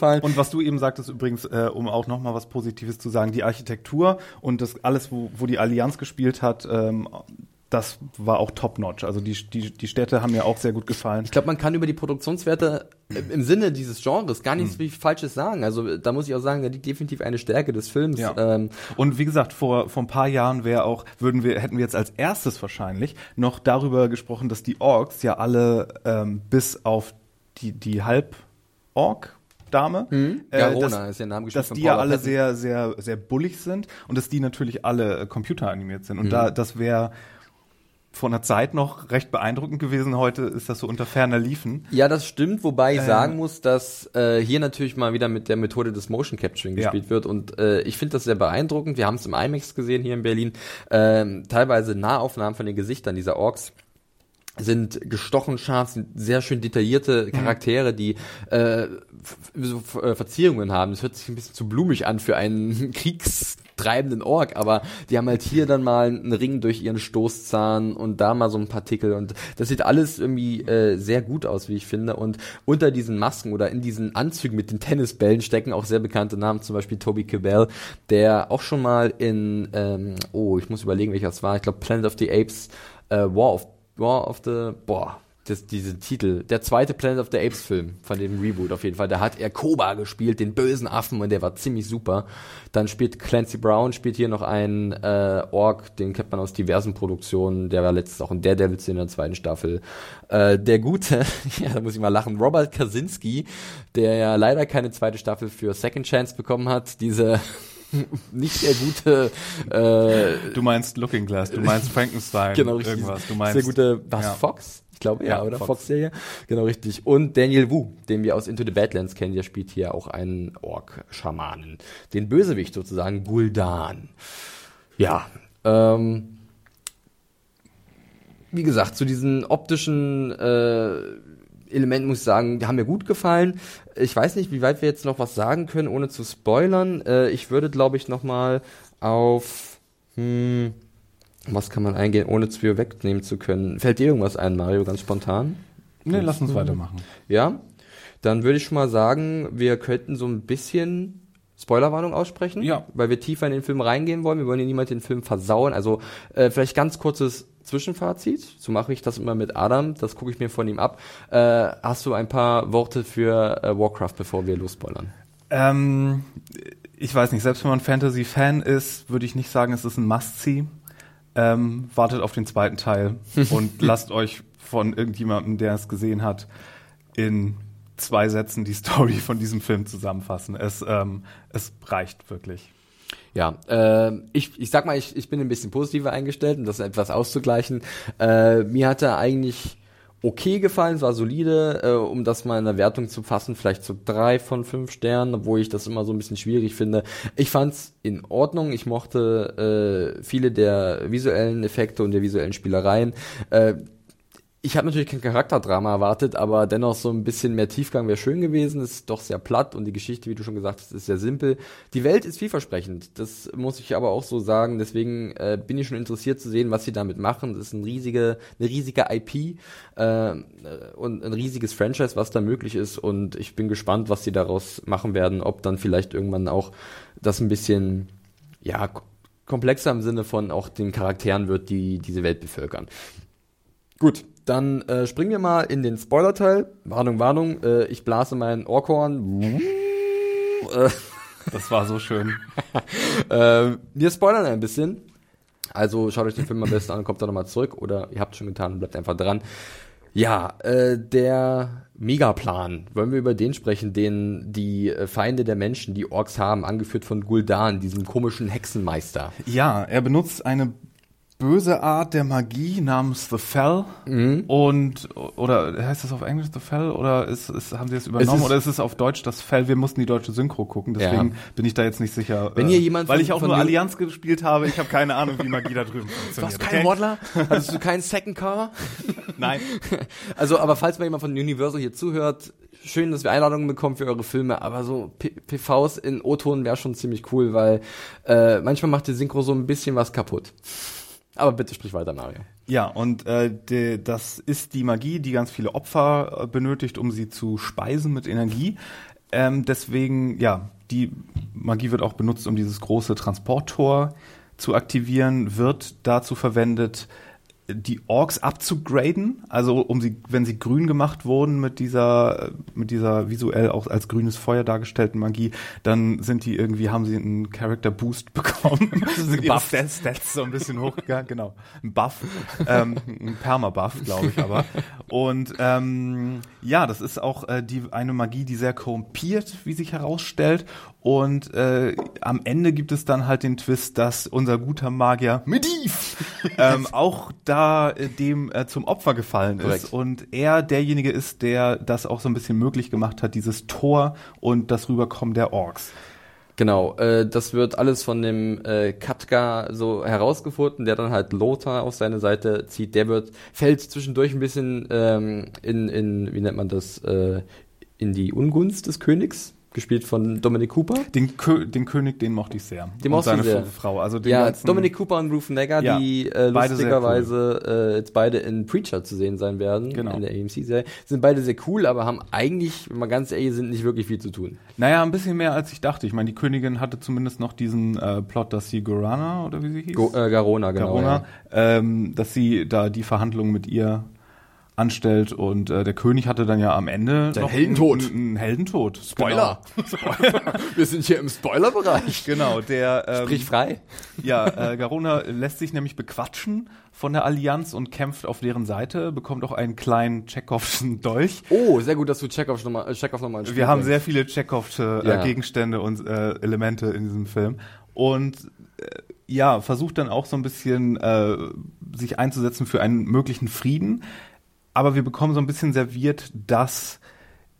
Und was du eben sagtest übrigens, äh, um auch noch mal was Positives zu sagen, die Architektur und das alles, wo, wo die Allianz gespielt hat, ähm, das war auch top-notch. Also die, die, die Städte haben mir auch sehr gut gefallen. Ich glaube, man kann über die Produktionswerte im Sinne dieses Genres gar nichts mhm. Falsches sagen. Also da muss ich auch sagen, da liegt definitiv eine Stärke des Films. Ja. Ähm, Und wie gesagt, vor, vor ein paar Jahren wäre auch, würden wir, hätten wir jetzt als erstes wahrscheinlich noch darüber gesprochen, dass die Orks ja alle ähm, bis auf die, die Halb-Ork Dame. Mhm. Äh, Garona dass, ist der Name Dass die ja alle sehr, sehr, sehr bullig sind und dass die natürlich alle äh, computeranimiert sind. Und mhm. da, das wäre vor einer Zeit noch recht beeindruckend gewesen. Heute ist das so unter ferner Liefen. Ja, das stimmt, wobei ich äh, sagen muss, dass äh, hier natürlich mal wieder mit der Methode des Motion Capturing gespielt ja. wird. Und äh, ich finde das sehr beeindruckend. Wir haben es im IMAX gesehen hier in Berlin. Ähm, teilweise Nahaufnahmen von den Gesichtern dieser Orks sind gestochen scharf, sind sehr schön detaillierte mhm. Charaktere, die äh, so äh, Verzierungen haben. Das hört sich ein bisschen zu blumig an für einen Kriegs treibenden Ork, aber die haben halt hier dann mal einen Ring durch ihren Stoßzahn und da mal so ein Partikel und das sieht alles irgendwie äh, sehr gut aus, wie ich finde. Und unter diesen Masken oder in diesen Anzügen mit den Tennisbällen stecken auch sehr bekannte Namen, zum Beispiel Toby Cabell, der auch schon mal in, ähm, oh, ich muss überlegen, welcher es war, ich glaube Planet of the Apes, äh, War of War of the, boah, das, diese Titel. Der zweite Planet of the Apes Film von dem Reboot auf jeden Fall. Da hat er Koba gespielt, den bösen Affen, und der war ziemlich super. Dann spielt Clancy Brown, spielt hier noch einen äh, Ork, den kennt man aus diversen Produktionen. Der war letztes auch in Daredevil in der zweiten Staffel. Äh, der gute, ja, da muss ich mal lachen, Robert Kaczynski, der ja leider keine zweite Staffel für Second Chance bekommen hat. Diese nicht sehr gute. Äh, du meinst Looking Glass, du meinst Frankenstein, genau, richtig, irgendwas. Du meinst sehr gute. Was ja. Fox? Ich glaube, ja, ja oder? Fox-Serie. Genau, richtig. Und Daniel Wu, den wir aus Into the Badlands kennen, der spielt hier auch einen Ork-Schamanen. Den Bösewicht sozusagen, Guldan. Ja, ähm, wie gesagt, zu diesen optischen äh, Elementen muss ich sagen, die haben mir gut gefallen. Ich weiß nicht, wie weit wir jetzt noch was sagen können, ohne zu spoilern. Äh, ich würde, glaube ich, noch mal auf hm, was kann man eingehen, ohne zu viel wegnehmen zu können? Fällt dir irgendwas ein, Mario, ganz spontan? Nee, lass uns weitermachen. Ja? Dann würde ich schon mal sagen, wir könnten so ein bisschen Spoilerwarnung aussprechen, ja. weil wir tiefer in den Film reingehen wollen. Wir wollen hier niemand den Film versauen. Also äh, vielleicht ganz kurzes Zwischenfazit. So mache ich das immer mit Adam. Das gucke ich mir von ihm ab. Äh, hast du ein paar Worte für äh, Warcraft, bevor wir losspoilern? Ähm, ich weiß nicht. Selbst wenn man Fantasy-Fan ist, würde ich nicht sagen, es ist ein Must-See. Ähm, wartet auf den zweiten Teil und lasst euch von irgendjemandem, der es gesehen hat, in zwei Sätzen die Story von diesem Film zusammenfassen. Es, ähm, es reicht wirklich. Ja, äh, ich, ich sag mal, ich, ich bin ein bisschen positiver eingestellt, um das etwas auszugleichen. Äh, mir hatte eigentlich okay gefallen, es war solide, äh, um das mal in der Wertung zu fassen, vielleicht so drei von fünf Sternen, obwohl ich das immer so ein bisschen schwierig finde. Ich fand's in Ordnung, ich mochte äh, viele der visuellen Effekte und der visuellen Spielereien. Äh, ich habe natürlich kein Charakterdrama erwartet, aber dennoch so ein bisschen mehr Tiefgang wäre schön gewesen. Es ist doch sehr platt und die Geschichte, wie du schon gesagt hast, ist sehr simpel. Die Welt ist vielversprechend. Das muss ich aber auch so sagen. Deswegen äh, bin ich schon interessiert zu sehen, was sie damit machen. Das ist ein riesige, eine riesige IP äh, und ein riesiges Franchise, was da möglich ist. Und ich bin gespannt, was sie daraus machen werden. Ob dann vielleicht irgendwann auch das ein bisschen, ja, komplexer im Sinne von auch den Charakteren wird, die diese Welt bevölkern. Gut, dann äh, springen wir mal in den Spoiler-Teil. Warnung, Warnung, äh, ich blase mein Ohrkorn. Äh, das war so schön. äh, wir spoilern ein bisschen. Also schaut euch den Film am besten an, kommt da nochmal zurück oder ihr habt es schon getan, bleibt einfach dran. Ja, äh, der Megaplan, wollen wir über den sprechen, den die äh, Feinde der Menschen, die Orks haben, angeführt von Guldan, diesem komischen Hexenmeister. Ja, er benutzt eine böse Art der Magie namens The Fell mhm. und oder heißt das auf Englisch The Fell oder ist, ist haben sie das übernommen ist, oder ist es auf Deutsch das Fell? Wir mussten die deutsche Synchro gucken, deswegen ja. bin ich da jetzt nicht sicher. Wenn hier äh, jemand weil ich auch nur Allianz gespielt habe, ich habe keine Ahnung, wie Magie da drüben funktioniert. Du hast keinen okay? Waddler? Hattest du keinen Second Car? Nein. Also, aber falls mal jemand von Universal hier zuhört, schön, dass wir Einladungen bekommen für eure Filme, aber so P PVs in O-Ton wäre schon ziemlich cool, weil äh, manchmal macht die Synchro so ein bisschen was kaputt. Aber bitte sprich weiter, Mario. Ja, und äh, de, das ist die Magie, die ganz viele Opfer äh, benötigt, um sie zu speisen mit Energie. Ähm, deswegen, ja, die Magie wird auch benutzt, um dieses große Transporttor zu aktivieren, wird dazu verwendet, die Orks abzugraden, also um sie, wenn sie grün gemacht wurden mit dieser, mit dieser visuell auch als grünes Feuer dargestellten Magie, dann sind die irgendwie, haben sie einen Character Boost bekommen. sind ihre Stats, Stats so ein bisschen hochgegangen, genau. Ein Buff, ähm, ein Perma-Buff, glaube ich aber. Und ähm, ja, das ist auch äh, die eine Magie, die sehr korrumpiert, wie sich herausstellt und äh, am Ende gibt es dann halt den Twist, dass unser guter Magier Mediv ähm, auch da äh, dem äh, zum Opfer gefallen Korrekt. ist. Und er derjenige ist, der das auch so ein bisschen möglich gemacht hat, dieses Tor und das Rüberkommen der Orks. Genau, äh, das wird alles von dem äh, Katka so herausgefunden, der dann halt Lothar auf seine Seite zieht. Der wird fällt zwischendurch ein bisschen ähm, in in wie nennt man das äh, in die Ungunst des Königs gespielt von Dominic Cooper. Den, Kö den König, den mochte ich sehr. Den mochte ich sehr. Frau. Also den ja, Dominic Cooper und Ruth Negger, Ja, die äh, lustigerweise äh, jetzt beide in Preacher zu sehen sein werden, Genau. in der AMC-Serie. Sind beide sehr cool, aber haben eigentlich, wenn man ganz ehrlich sind, nicht wirklich viel zu tun. Naja, ein bisschen mehr als ich dachte. Ich meine, die Königin hatte zumindest noch diesen äh, Plot, dass sie Gorana oder wie sie hieß? Go, äh, Garona, genau. Garona, ähm, dass sie da die Verhandlungen mit ihr anstellt und äh, der König hatte dann ja am Ende Der noch Heldentod. Einen, einen Heldentod. Spoiler! Wir sind hier im Spoiler-Bereich. Genau, der ähm, Sprich frei. ja, äh, Garona lässt sich nämlich bequatschen von der Allianz und kämpft auf deren Seite, bekommt auch einen kleinen Tschechowschen Dolch. Oh, sehr gut, dass du Chekhov nochmal, äh, Chekhov nochmal Wir haben sehr viele Tschechowsche äh, Ja. Gegenstände und äh, Elemente in diesem Film. Und äh, ja, versucht dann auch so ein bisschen äh, sich einzusetzen für einen möglichen Frieden. Aber wir bekommen so ein bisschen serviert, dass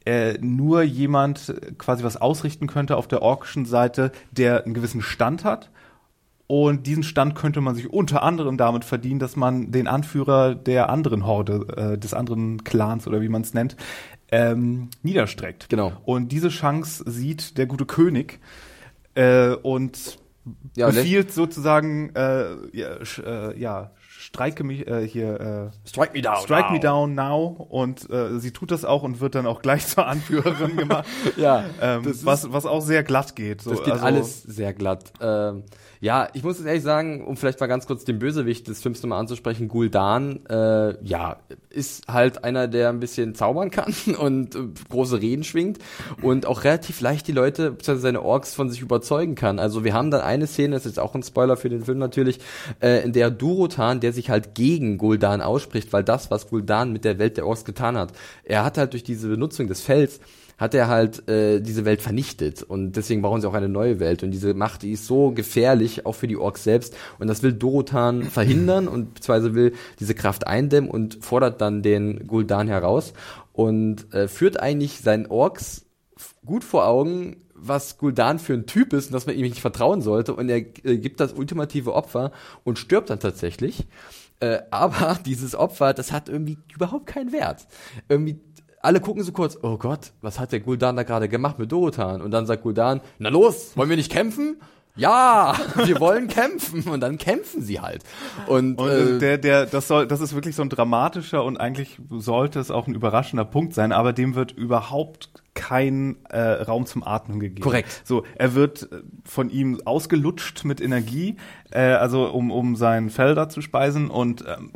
äh, nur jemand quasi was ausrichten könnte auf der orkischen Seite, der einen gewissen Stand hat. Und diesen Stand könnte man sich unter anderem damit verdienen, dass man den Anführer der anderen Horde, äh, des anderen Clans oder wie man es nennt, ähm, niederstreckt. Genau. Und diese Chance sieht der gute König äh, und Ja, befiehlt sozusagen, äh, ja, sch, äh, ja, streike mich äh, hier, äh, Strike me down. strike me now. down now. Und äh, sie tut das auch und wird dann auch gleich zur Anführerin gemacht. Ja, ähm, ist- was, was auch sehr glatt geht. So, Das geht also, alles sehr glatt. Ähm, ja, ich muss jetzt ehrlich sagen, um vielleicht mal ganz kurz den Bösewicht des Films nochmal anzusprechen, Guldan, äh, ja, ist halt einer, der ein bisschen zaubern kann und äh, große Reden schwingt und auch relativ leicht die Leute, beziehungsweise seine Orks von sich überzeugen kann. Also wir haben dann eine Szene, das ist jetzt auch ein Spoiler für den Film natürlich, äh, in der Durotan, der sich halt gegen Guldan ausspricht, weil das, was Guldan mit der Welt der Orks getan hat, er hat halt durch diese Benutzung des Fells hat er halt äh, diese Welt vernichtet und deswegen brauchen sie auch eine neue Welt und diese Macht, die ist so gefährlich, auch für die Orks selbst und das will Dorotan verhindern und beziehungsweise will diese Kraft eindämmen und fordert dann den Guldan heraus und äh, führt eigentlich seinen Orks gut vor Augen, was Guldan für ein Typ ist und dass man ihm nicht vertrauen sollte und er äh, gibt das ultimative Opfer und stirbt dann tatsächlich. Äh, aber dieses Opfer, das hat irgendwie überhaupt keinen Wert. Irgendwie alle gucken so kurz, oh Gott, was hat der Guldan da gerade gemacht mit Dorotan? Und dann sagt Guldan, na los, wollen wir nicht kämpfen? Ja, wir wollen kämpfen. Und dann kämpfen sie halt. Und, Und äh, äh, der, der, das soll, das ist wirklich so ein dramatischer und eigentlich sollte es auch ein überraschender Punkt sein, aber dem wird überhaupt kein äh, Raum zum Atmen gegeben. Korrekt. So, er wird äh, von ihm ausgelutscht mit Energie, äh, also um, um sein Fell da zu speisen und ähm,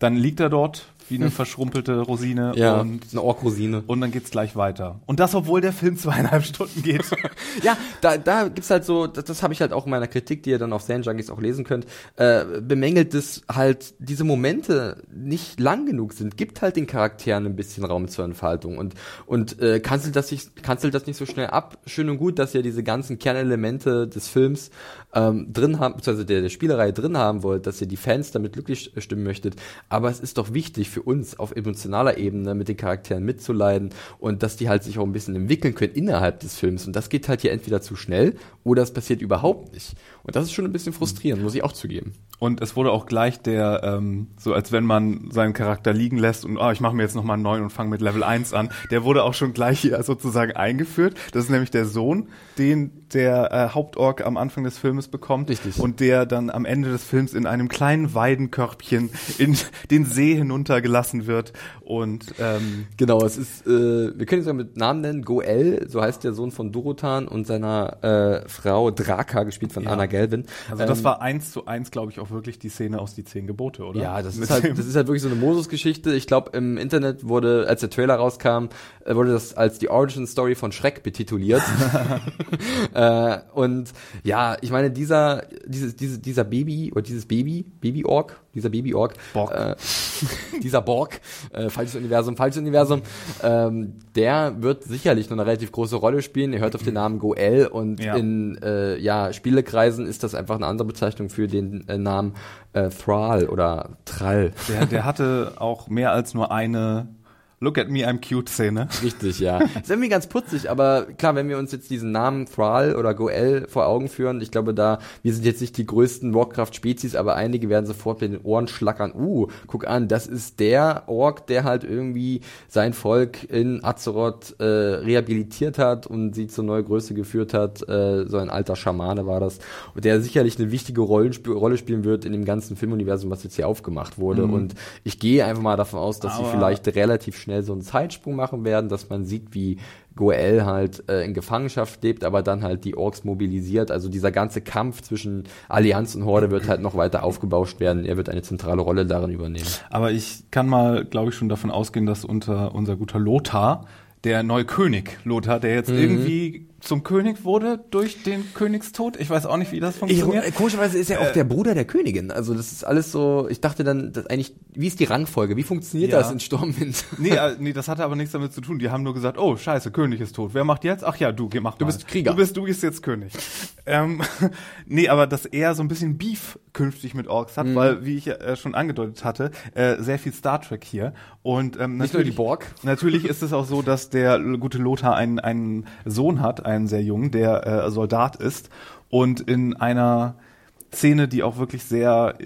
dann liegt er dort wie eine verschrumpelte Rosine ja, und eine Orkrosine. und dann geht's gleich weiter. Und das, obwohl der Film zweieinhalb Stunden geht. Ja, da, da gibt's halt so, das, das habe ich halt auch in meiner Kritik, die ihr dann auf Sand Junkies auch lesen könnt, äh, bemängelt es halt, diese Momente nicht lang genug sind, gibt halt den Charakteren ein bisschen Raum zur Entfaltung und, und äh, kanzelt, das nicht, kanzelt das nicht so schnell ab. Schön und gut, dass ihr diese ganzen Kernelemente des Films ähm, drin haben, beziehungsweise der, der Spielerei drin haben wollt, dass ihr die Fans damit glücklich stimmen möchtet, aber es ist doch wichtig für uns auf emotionaler Ebene mit den Charakteren mitzuleiden und dass die halt sich auch ein bisschen entwickeln können innerhalb des Films. Und das geht halt hier entweder zu schnell oder es passiert überhaupt nicht und das ist schon ein bisschen frustrierend, muss ich auch zugeben. Und es wurde auch gleich der, ähm, so als wenn man seinen Charakter liegen lässt und oh, ich mache mir jetzt nochmal einen neuen und fange mit Level 1 an, der wurde auch schon gleich hier sozusagen eingeführt. Das ist nämlich der Sohn, den der äh, Hauptorg am Anfang des Filmes bekommt. Richtig. Und der dann am Ende des Films in einem kleinen Weidenkörbchen in den See hinuntergelassen wird. Und ähm, Genau, es ist, äh, wir können ihn sogar mit Namen nennen, Goel, so heißt der Sohn von Dorotan und seiner äh, Frau Draka, gespielt von Ja. Anna Gelvin. also das Ähm, war eins zu eins, glaube ich, auch wirklich die Szene aus die zehn Gebote, oder? Ja, das Mit ist halt, das ist halt wirklich so eine Moses-Geschichte. Ich glaube, im Internet wurde, als der Trailer rauskam, äh, wurde das als die Origin Story von Shrek betituliert. äh, und ja, ich meine, dieser, dieses, diese, dieser Baby oder dieses Baby, Baby-Ork, dieser Baby-Ork, Borg. äh, dieser Borg, äh, falsches Universum, falsches Universum, ähm, der wird sicherlich noch eine relativ große Rolle spielen. Ihr hört auf den Namen Goel und Ja. in äh, ja, Spielekreisen ist das einfach eine andere Bezeichnung für den äh, Namen äh, Thrall oder Trall. Der, der hatte auch mehr als nur eine Look at me, I'm cute Szene. Richtig, ja. ist irgendwie ganz putzig, aber klar, wenn wir uns jetzt diesen Namen Thrall oder Goel vor Augen führen, ich glaube da, wir sind jetzt nicht die größten Warcraft-Spezies, aber einige werden sofort mit den Ohren schlackern. Uh, guck an, das ist der Ork, der halt irgendwie sein Volk in Azeroth äh, rehabilitiert hat und sie zur neuen Größe geführt hat. Äh, so ein alter Schamane war das. Und der sicherlich eine wichtige Rollensp Rolle spielen wird in dem ganzen Filmuniversum, was jetzt hier aufgemacht wurde. Mhm. Und ich gehe einfach mal davon aus, dass aber sie vielleicht relativ schnell so einen Zeitsprung machen werden, dass man sieht, wie Goel halt äh, in Gefangenschaft lebt, aber dann halt die Orks mobilisiert. Also dieser ganze Kampf zwischen Allianz und Horde wird halt noch weiter aufgebauscht werden. Er wird eine zentrale Rolle darin übernehmen. Aber ich kann mal, glaube ich, schon davon ausgehen, dass unter unser guter Lothar der neue König Lothar, der jetzt mhm. irgendwie zum König wurde durch den Königstod. Ich weiß auch nicht, wie das funktioniert. Ich, komischerweise ist er auch äh, der Bruder der Königin. Also das ist alles so, ich dachte dann, das eigentlich, wie ist die Rangfolge? Wie funktioniert ja. das in Stormwind? Nee, äh, nee, das hatte aber nichts damit zu tun. Die haben nur gesagt, oh, scheiße, König ist tot. Wer macht jetzt? Ach ja, du, geh, mach Du mal. bist Krieger. Du bist, du bist jetzt König. ähm, nee, aber dass er so ein bisschen Beef künftig mit Orks hat, mhm. weil, wie ich äh, schon angedeutet hatte, äh, sehr viel Star Trek hier. Und ähm, Nicht nur die Borg. Natürlich ist es auch so, dass der gute Lothar einen, einen Sohn hat, einen sehr jungen, der äh, Soldat ist und in einer Szene, die auch wirklich sehr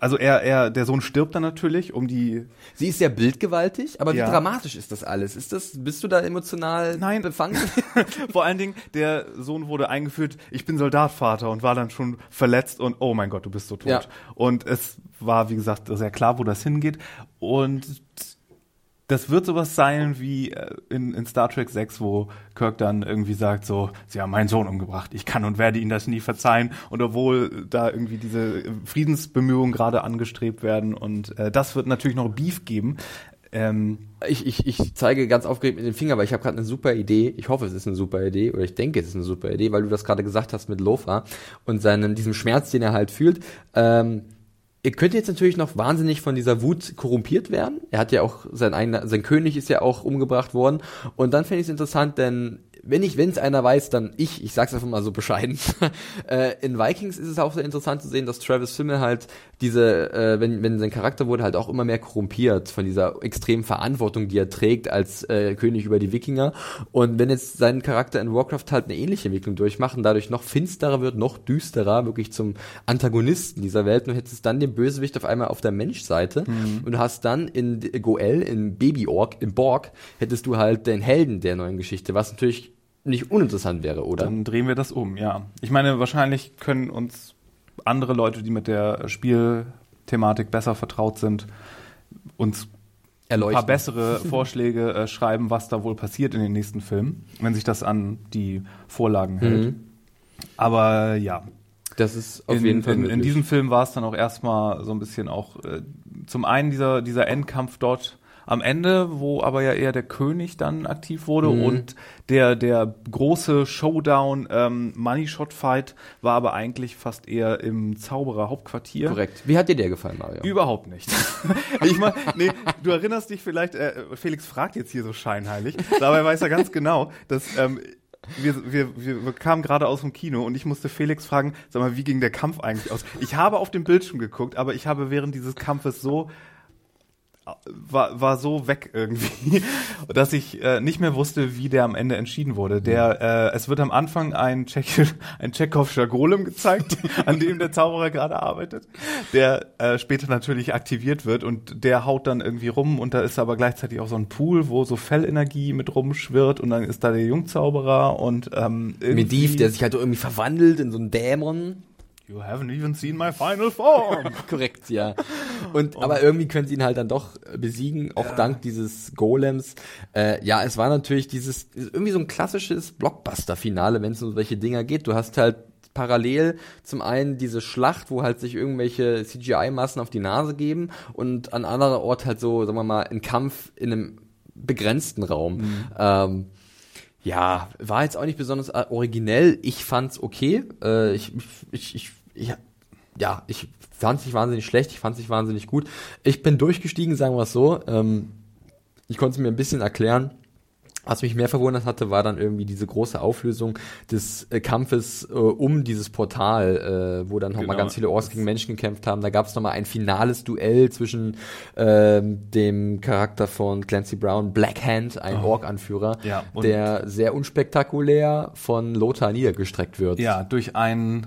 also er, er, der Sohn stirbt dann natürlich, um die. Sie ist sehr bildgewaltig, aber ja. wie dramatisch ist das alles? Ist das, bist du da emotional Nein. befangen? Vor allen Dingen, der Sohn wurde eingeführt, ich bin Soldatvater und war dann schon verletzt und oh mein Gott, du bist so tot. Ja. Und es war, wie gesagt, sehr klar, wo das hingeht. Und das wird sowas sein wie äh, in, in Star Trek 6, wo Kirk dann irgendwie sagt so, sie haben meinen Sohn umgebracht, ich kann und werde ihnen das nie verzeihen. Und obwohl da irgendwie diese Friedensbemühungen gerade angestrebt werden und äh, das wird natürlich noch Beef geben. Ähm, ich, ich, ich zeige ganz aufgeregt mit dem Finger, weil ich habe gerade eine super Idee. Ich hoffe, es ist eine super Idee oder ich denke, es ist eine super Idee, weil du das gerade gesagt hast mit Lofa und seinem diesem Schmerz, den er halt fühlt. Ähm, er könnte jetzt natürlich noch wahnsinnig von dieser Wut korrumpiert werden. Er hat ja auch sein eigener, sein König ist ja auch umgebracht worden. Und dann fände ich es interessant, denn wenn ich, wenn es einer weiß, dann ich, ich sag's einfach mal so bescheiden. äh, in Vikings ist es auch sehr interessant zu sehen, dass Travis Fimmel halt diese, äh, wenn, wenn sein Charakter wurde, halt auch immer mehr korrumpiert von dieser extremen Verantwortung, die er trägt als äh, König über die Wikinger. Und wenn jetzt sein Charakter in Warcraft halt eine ähnliche Entwicklung durchmachen, dadurch noch finsterer wird, noch düsterer, wirklich zum Antagonisten dieser Welt, und hättest dann den Bösewicht auf einmal auf der Menschseite mhm. und du hast dann in Goel, in Baby Ork, im Borg, hättest du halt den Helden der neuen Geschichte, was natürlich nicht uninteressant wäre, oder? Dann drehen wir das um, ja. Ich meine, wahrscheinlich können uns andere Leute, die mit der Spielthematik besser vertraut sind, uns Erleuchten. ein paar bessere Vorschläge äh, schreiben, was da wohl passiert in den nächsten Filmen, wenn sich das an die Vorlagen hält. Mhm. Aber ja. Das ist auf in, jeden Fall. In, in, diesem Film war es dann auch erstmal so ein bisschen auch äh, zum einen dieser, dieser Endkampf dort am Ende, wo aber ja eher der König dann aktiv wurde mhm. und der, der große Showdown ähm, Money Shot Fight war aber eigentlich fast eher im Zauberer Hauptquartier. Korrekt. Wie hat dir der gefallen, Mario? Überhaupt nicht. ich mein, nee, du erinnerst dich vielleicht, äh, Felix fragt jetzt hier so scheinheilig, dabei weiß er ganz genau, dass ähm, wir, wir, wir kamen gerade aus dem Kino und ich musste Felix fragen, sag mal, wie ging der Kampf eigentlich aus? Ich habe auf dem Bildschirm geguckt, aber ich habe während dieses Kampfes so war, war so weg irgendwie, dass ich äh, nicht mehr wusste, wie der am Ende entschieden wurde. Der, äh, es wird am Anfang ein, Tschechi ein Tschechowischer Golem gezeigt, an dem der Zauberer gerade arbeitet, der äh, später natürlich aktiviert wird und der haut dann irgendwie rum und da ist aber gleichzeitig auch so ein Pool, wo so Fellenergie mit rumschwirrt und dann ist da der Jungzauberer und ähm, Mediv, der sich halt irgendwie verwandelt in so einen Dämon. You haven't even seen my final form. Korrekt, ja. Und, Und, aber irgendwie können sie ihn halt dann doch besiegen, auch ja. dank dieses Golems. Äh, ja, es war natürlich dieses, irgendwie so ein klassisches Blockbuster-Finale, wenn es um solche Dinger geht. Du hast halt parallel zum einen diese Schlacht, wo halt sich irgendwelche CGI-Massen auf die Nase geben und an anderer Ort halt so, sagen wir mal, ein Kampf in einem begrenzten Raum. Mhm. Ähm, ja, war jetzt auch nicht besonders äh, originell. Ich fand's okay. Äh, ich, ich, ich, ich, ja, ich fand's nicht wahnsinnig schlecht, ich fand's nicht wahnsinnig gut. Ich bin durchgestiegen, sagen wir es so. Ähm, ich konnte es mir ein bisschen erklären. Was mich mehr verwundert hatte, war dann irgendwie diese große Auflösung des äh, Kampfes äh, um dieses Portal, äh, wo dann nochmal genau. ganz viele Orks gegen Menschen gekämpft haben. Da gab es nochmal ein finales Duell zwischen äh, dem Charakter von Clancy Brown, Blackhand, ein oh. Ork-Anführer, ja, der sehr unspektakulär von Lothar niedergestreckt wird. Ja, durch einen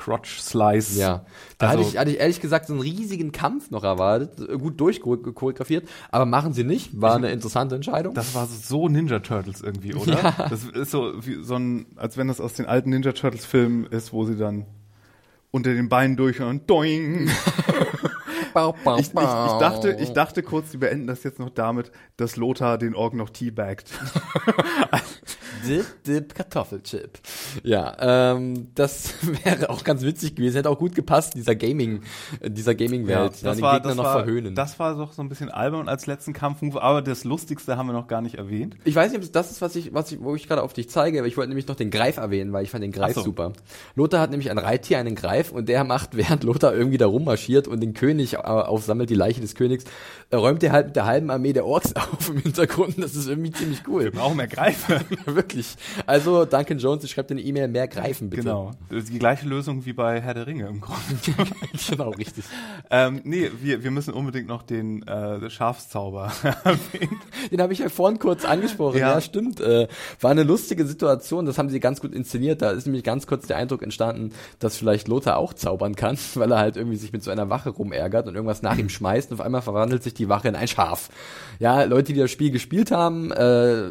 Crotch Slice. Ja. Da also, hatte, ich, hatte ich ehrlich gesagt so einen riesigen Kampf noch erwartet, gut durchchoreografiert, aber machen sie nicht, war eine interessante Entscheidung. Das war so Ninja Turtles irgendwie, oder? Ja. Das ist so wie so ein, als wenn das aus den alten Ninja Turtles Filmen ist, wo sie dann unter den Beinen durch und doing. ich, ich, ich, dachte, ich dachte kurz, die beenden das jetzt noch damit, dass Lothar den Org noch teabagt. dip, dip, Kartoffelchip. Ja, ähm, das wäre auch ganz witzig gewesen. Hätte auch gut gepasst, dieser Gaming, dieser Gaming-Welt. Ja, das war, das noch war, verhöhnen. Das war doch so ein bisschen albern als letzten Kampfmove, aber das Lustigste haben wir noch gar nicht erwähnt. Ich weiß nicht, ob das ist, was ich, was ich, wo ich gerade auf dich zeige, aber ich wollte nämlich noch den Greif erwähnen, weil ich fand den Greif so. super. Lothar hat nämlich ein Reittier, einen Greif, und der macht, während Lothar irgendwie da rummarschiert und den König aufsammelt, die Leiche des Königs, räumt er halt mit der halben Armee der Orks auf im Hintergrund. Das ist irgendwie ziemlich cool. Wir brauchen mehr Greifen. Wirklich. Also Duncan Jones, ich schreibe eine E-Mail, mehr Greifen bitte. Genau. Die gleiche Lösung wie bei Herr der Ringe im Grunde. genau, richtig. Ähm, nee, wir, wir müssen unbedingt noch den äh, Schafszauber erwähnen. Den habe ich ja vorhin kurz angesprochen. Ja, ja stimmt. Äh, war eine lustige Situation. Das haben sie ganz gut inszeniert. Da ist nämlich ganz kurz der Eindruck entstanden, dass vielleicht Lothar auch zaubern kann, weil er halt irgendwie sich mit so einer Wache rumärgert und irgendwas nach ihm schmeißt und auf einmal verwandelt sich die Wache in ein Schaf. Ja, Leute, die das Spiel gespielt haben, äh,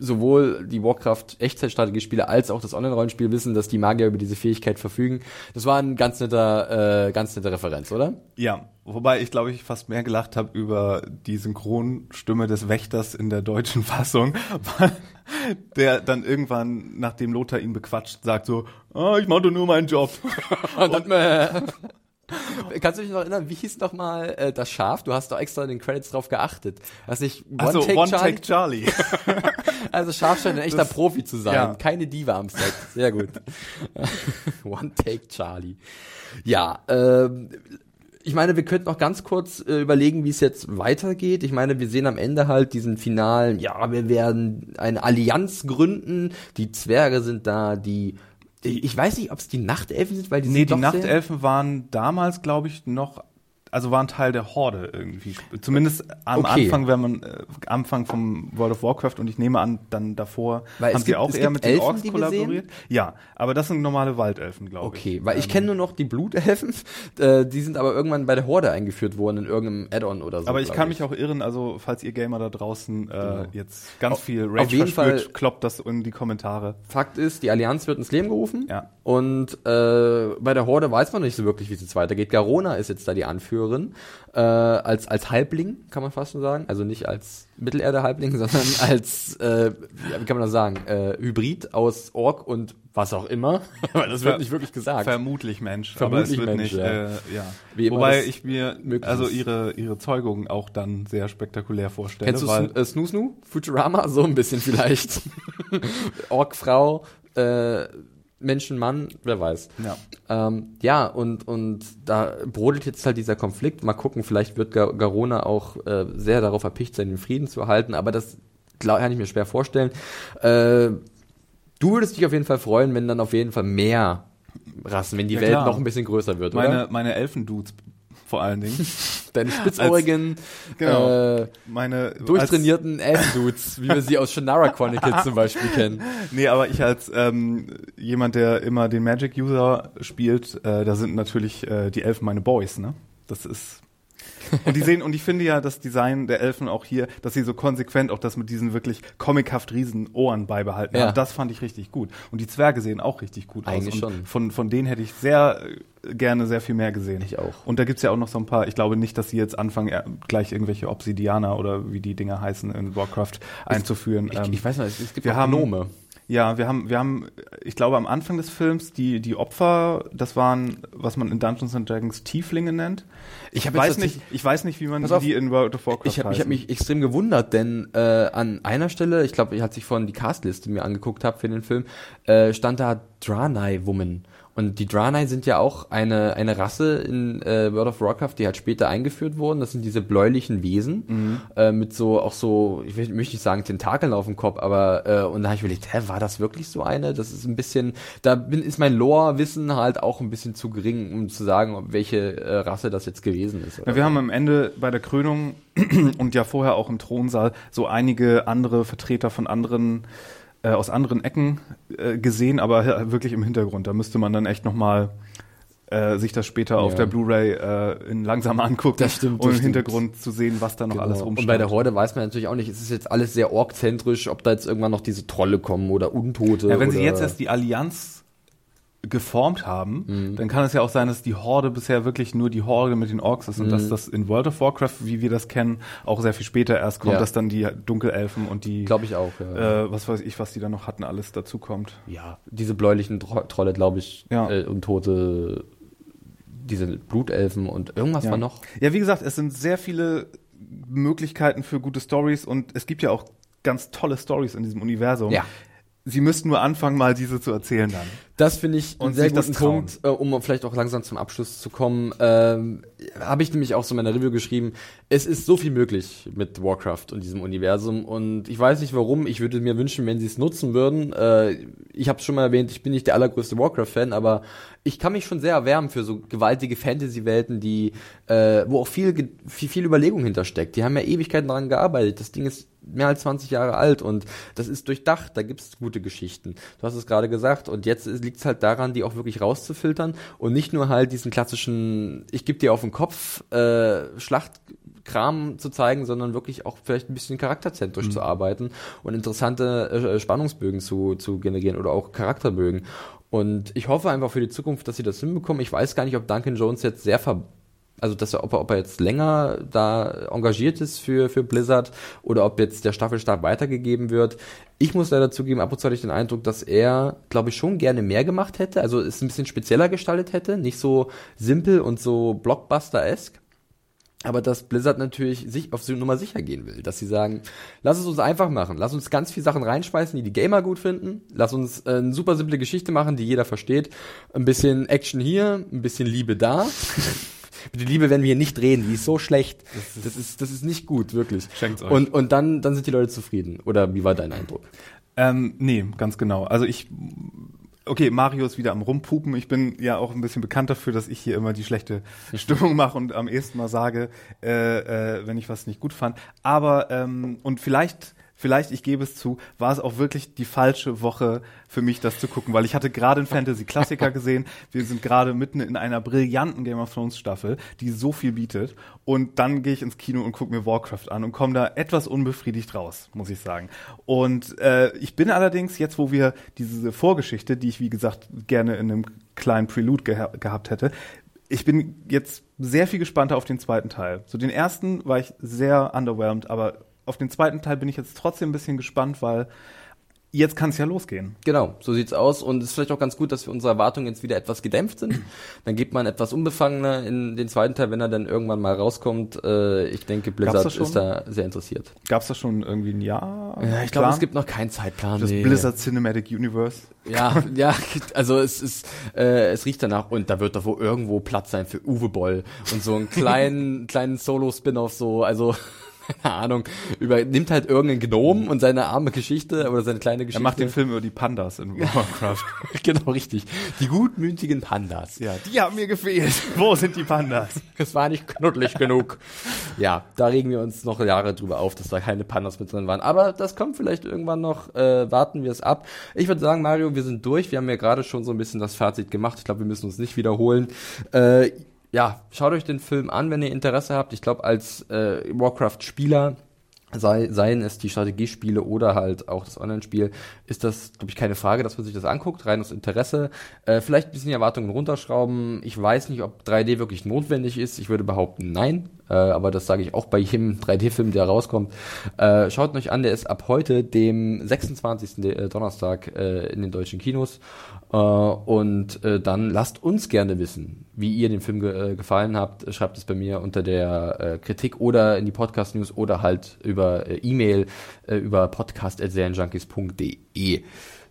sowohl die Warcraft Echtzeitstrategiespiele als auch das Online-Rollenspiel wissen, dass die Magier über diese Fähigkeit verfügen. Das war ein ganz netter, äh, ganz nette Referenz, oder? Ja, wobei ich glaube ich fast mehr gelacht habe über die Synchronstimme des Wächters in der deutschen Fassung, der dann irgendwann, nachdem Lothar ihn bequatscht, sagt so, oh, ich mache nur meinen Job. Und, und Kannst du dich noch erinnern, wie hieß noch mal äh, das Schaf? Du hast doch extra in den Credits drauf geachtet. Was nicht One also, Take One Charlie? Take Charlie. also Schaf scheint ein echter das, Profi zu sein. Ja. Keine Diva am Set. Sehr gut. One Take Charlie. Ja, ähm, ich meine, wir könnten noch ganz kurz äh, überlegen, wie es jetzt weitergeht. Ich meine, wir sehen am Ende halt diesen finalen, ja, wir werden eine Allianz gründen. Die Zwerge sind da, die ich weiß nicht, ob es die Nachtelfen sind, weil die Nee, die Nachtelfen waren damals, glaube ich, noch also waren Teil der Horde irgendwie. Zumindest am okay. Anfang, wenn man äh, Anfang vom World of Warcraft und ich nehme an, dann davor weil haben sie auch eher mit den Orks kollaboriert. Ja, aber das sind normale Waldelfen, glaube ich. Okay, weil ähm, ich kenne nur noch die Blutelfen, äh, die sind aber irgendwann bei der Horde eingeführt worden in irgendeinem Add-on oder so. Aber ich kann ich. mich auch irren, also falls ihr Gamer da draußen äh, genau. jetzt ganz auf, viel Rage auf jeden Fall kloppt das in die Kommentare. Fakt ist, die Allianz wird ins Leben gerufen. Ja. Und äh, bei der Horde weiß man nicht so wirklich, wie es jetzt weitergeht. Garona ist jetzt da die Anführerin Anführerin, äh, als, als Halbling, kann man fast schon sagen. Also nicht als Mittelerde-Halbling, sondern als, äh, wie kann man das sagen, äh, Hybrid aus Ork und was auch immer. Aber das wird nicht wirklich gesagt. Vermutlich Mensch. Vermutlich aber es wird Mensch, nicht, ja. Äh, ja. Wobei ich mir also ihre, ihre Zeugung auch dann sehr spektakulär vorstelle. Kennst du weil, äh, Snoo Snoo? Futurama? So ein bisschen vielleicht. Ork-Frau, äh, Menschen, Mann, wer weiß. Ja, ähm, ja und, und da brodelt jetzt halt dieser Konflikt. Mal gucken, vielleicht wird Gar Garona auch äh, sehr darauf erpicht sein, den Frieden zu erhalten, aber das glaub, kann ich mir schwer vorstellen. Äh, du würdest dich auf jeden Fall freuen, wenn dann auf jeden Fall mehr Rassen, wenn die ja, Welt klar. noch ein bisschen größer wird, meine, oder? Meine Elfendudes vor allen Dingen. Deine spitzohrigen, genau, äh, meine durchtrainierten Elfendudes, wie wir sie aus Shannara Chronicles zum Beispiel kennen. Nee, aber ich als ähm, jemand, der immer den Magic-User spielt, äh, da sind natürlich äh, die Elfen meine Boys, ne? Das ist und die sehen, und ich finde ja das Design der Elfen auch hier, dass sie so konsequent auch das mit diesen wirklich comichaft riesen Ohren beibehalten ja. haben. Das fand ich richtig gut. Und die Zwerge sehen auch richtig gut Eigentlich aus. schon. Von, von denen hätte ich sehr äh, gerne sehr viel mehr gesehen. Ich auch. Und da gibt's ja auch noch so ein paar, ich glaube nicht, dass sie jetzt anfangen, gleich irgendwelche Obsidianer oder wie die Dinger heißen in Warcraft einzuführen. Ich, ich, ich weiß nicht, es gibt wir haben Gnome. Ja, wir haben, wir haben, ich glaube, am Anfang des Films die die Opfer, das waren, was man in Dungeons and Dragons Tieflinge nennt. Ich, ich weiß nicht, ich weiß nicht, wie man auf, die in World of Warcraft Ich habe hab mich extrem gewundert, denn äh, an einer Stelle, ich glaube, ich hatte sich vorhin die Castliste mir angeguckt habe für den Film, äh, stand da Draenei Woman. Und die Draenei sind ja auch eine, eine Rasse in äh, World of Warcraft, die halt später eingeführt wurden. Das sind diese bläulichen Wesen mhm. äh, mit so, auch so, ich will, möchte nicht sagen Tentakeln auf dem Kopf, aber äh, und da habe ich überlegt, hä, war das wirklich so eine? Das ist ein bisschen, da bin, ist mein Lore-Wissen halt auch ein bisschen zu gering, um zu sagen, welche äh, Rasse das jetzt gewesen ist. Ja, wir haben am Ende bei der Krönung und ja vorher auch im Thronsaal so einige andere Vertreter von anderen äh, aus anderen Ecken äh, gesehen, aber wirklich im Hintergrund. Da müsste man dann echt nochmal äh, sich das später ja. auf der Blu-ray äh, in langsam angucken, das stimmt, das um im stimmt. Hintergrund zu sehen, was da noch genau. alles rumsteht. Und bei der Horde weiß man natürlich auch nicht, ist es jetzt alles sehr orkzentrisch, ob da jetzt irgendwann noch diese Trolle kommen oder Untote. Ja, wenn sie jetzt erst die Allianz geformt haben, mhm. dann kann es ja auch sein, dass die Horde bisher wirklich nur die Horde mit den Orks ist und mhm. dass das in World of Warcraft, wie wir das kennen, auch sehr viel später erst kommt, ja. dass dann die Dunkelelfen und die, glaube ich auch, ja. äh, was weiß ich, was die da noch hatten, alles dazu kommt. Ja, diese bläulichen Tro Trolle, glaube ich, ja. äh, und tote, diese Blutelfen und irgendwas war noch. Ja, wie gesagt, es sind sehr viele Möglichkeiten für gute Stories und es gibt ja auch ganz tolle Stories in diesem Universum. Ja. Sie müssten nur anfangen, mal diese zu erzählen dann. Das finde ich einen sehr guten Punkt, äh, um vielleicht auch langsam zum Abschluss zu kommen. Ähm, Habe ich nämlich auch so in meiner Review geschrieben. Es ist so viel möglich mit Warcraft und diesem Universum und ich weiß nicht warum. Ich würde mir wünschen, wenn sie es nutzen würden. Äh, ich habe es schon mal erwähnt, ich bin nicht der allergrößte Warcraft-Fan, aber ich kann mich schon sehr erwärmen für so gewaltige Fantasy-Welten, die, äh, wo auch viel, viel, viel Überlegung hintersteckt. Die haben ja Ewigkeiten daran gearbeitet. Das Ding ist mehr als 20 Jahre alt und das ist durchdacht. Da gibt es gute Geschichten. Du hast es gerade gesagt und jetzt liegt es halt daran, die auch wirklich rauszufiltern und nicht nur halt diesen klassischen, ich gebe dir auf den Kopf äh, Schlachtkram zu zeigen, sondern wirklich auch vielleicht ein bisschen charakterzentrisch mhm. zu arbeiten und interessante äh, Spannungsbögen zu, zu generieren oder auch Charakterbögen. Und ich hoffe einfach für die Zukunft, dass sie das hinbekommen. Ich weiß gar nicht, ob Duncan Jones jetzt sehr ver also dass er, ob er, ob er jetzt länger da engagiert ist für, für Blizzard oder ob jetzt der Staffelstab weitergegeben wird. Ich muss leider zugeben, ab und zu hatte ich den Eindruck, dass er, glaube ich, schon gerne mehr gemacht hätte, also es ein bisschen spezieller gestaltet hätte, nicht so simpel und so Blockbuster-esque. Aber dass Blizzard natürlich sich auf Nummer sicher gehen will, dass sie sagen, lass es uns einfach machen, lass uns ganz viele Sachen reinschmeißen, die die Gamer gut finden, lass uns äh, eine super simple Geschichte machen, die jeder versteht, ein bisschen Action hier, ein bisschen Liebe da Bitte Liebe werden wir hier nicht reden, die ist so schlecht. Das ist, das ist, das ist nicht gut, wirklich. Schenkt's euch. Und, und dann, dann sind die Leute zufrieden. Oder wie war dein Eindruck? Ähm, nee, ganz genau. Also ich, okay, Mario ist wieder am Rumpupen. Ich bin ja auch ein bisschen bekannt dafür, dass ich hier immer die schlechte Stimmung mache und am ehesten mal sage, äh, äh, wenn ich was nicht gut fand. Aber, ähm, und vielleicht vielleicht, ich gebe es zu, war es auch wirklich die falsche Woche für mich, das zu gucken, weil ich hatte gerade einen Fantasy-Klassiker gesehen. Wir sind gerade mitten in einer brillanten Game of Thrones Staffel, die so viel bietet. Und dann gehe ich ins Kino und gucke mir Warcraft an und komme da etwas unbefriedigt raus, muss ich sagen. Und äh, ich bin allerdings jetzt, wo wir diese Vorgeschichte, die ich wie gesagt gerne in einem kleinen Prelude geha gehabt hätte, ich bin jetzt sehr viel gespannter auf den zweiten Teil. So den ersten war ich sehr underwhelmed, aber auf den zweiten Teil bin ich jetzt trotzdem ein bisschen gespannt, weil jetzt kann es ja losgehen. Genau, so sieht's aus und es ist vielleicht auch ganz gut, dass wir unsere Erwartungen jetzt wieder etwas gedämpft sind. Dann geht man etwas unbefangener in den zweiten Teil, wenn er dann irgendwann mal rauskommt. Äh, ich denke, Blizzard ist da sehr interessiert. Gab's da schon irgendwie ein Jahr? Ja, ich glaube, es gibt noch keinen Zeitplan. Das nee. Blizzard Cinematic Universe. Ja, ja, also es ist, äh, es riecht danach und da wird doch wohl irgendwo Platz sein für Uwe Boll und so einen kleinen, kleinen Solo-Spin-off so, also keine Ahnung, übernimmt halt irgendeinen Gnom und seine arme Geschichte oder seine kleine Geschichte. Er macht den Film über die Pandas in Warcraft. genau, richtig. Die gutmütigen Pandas. Ja, die haben mir gefehlt. Wo sind die Pandas? Es war nicht knuddelig genug. Ja, da regen wir uns noch Jahre drüber auf, dass da keine Pandas mit drin waren. Aber das kommt vielleicht irgendwann noch. Äh, warten wir es ab. Ich würde sagen, Mario, wir sind durch. Wir haben ja gerade schon so ein bisschen das Fazit gemacht. Ich glaube, wir müssen uns nicht wiederholen. Äh, ja, schaut euch den Film an, wenn ihr Interesse habt. Ich glaube, als äh, Warcraft-Spieler sei, seien es die Strategiespiele oder halt auch das Online-Spiel, ist das, glaube ich, keine Frage, dass man sich das anguckt, rein aus Interesse. Äh, vielleicht ein bisschen die Erwartungen runterschrauben. Ich weiß nicht, ob 3D wirklich notwendig ist. Ich würde behaupten, nein. Äh, aber das sage ich auch bei jedem 3D-Film, der rauskommt. Äh, schaut euch an, der ist ab heute, dem 26. Äh, Donnerstag, äh, in den deutschen Kinos. Äh, und äh, dann lasst uns gerne wissen, wie ihr den Film ge gefallen habt. Schreibt es bei mir unter der Kritik oder in die Podcast-News oder halt über E-Mail über podcast.serienjunkies.de.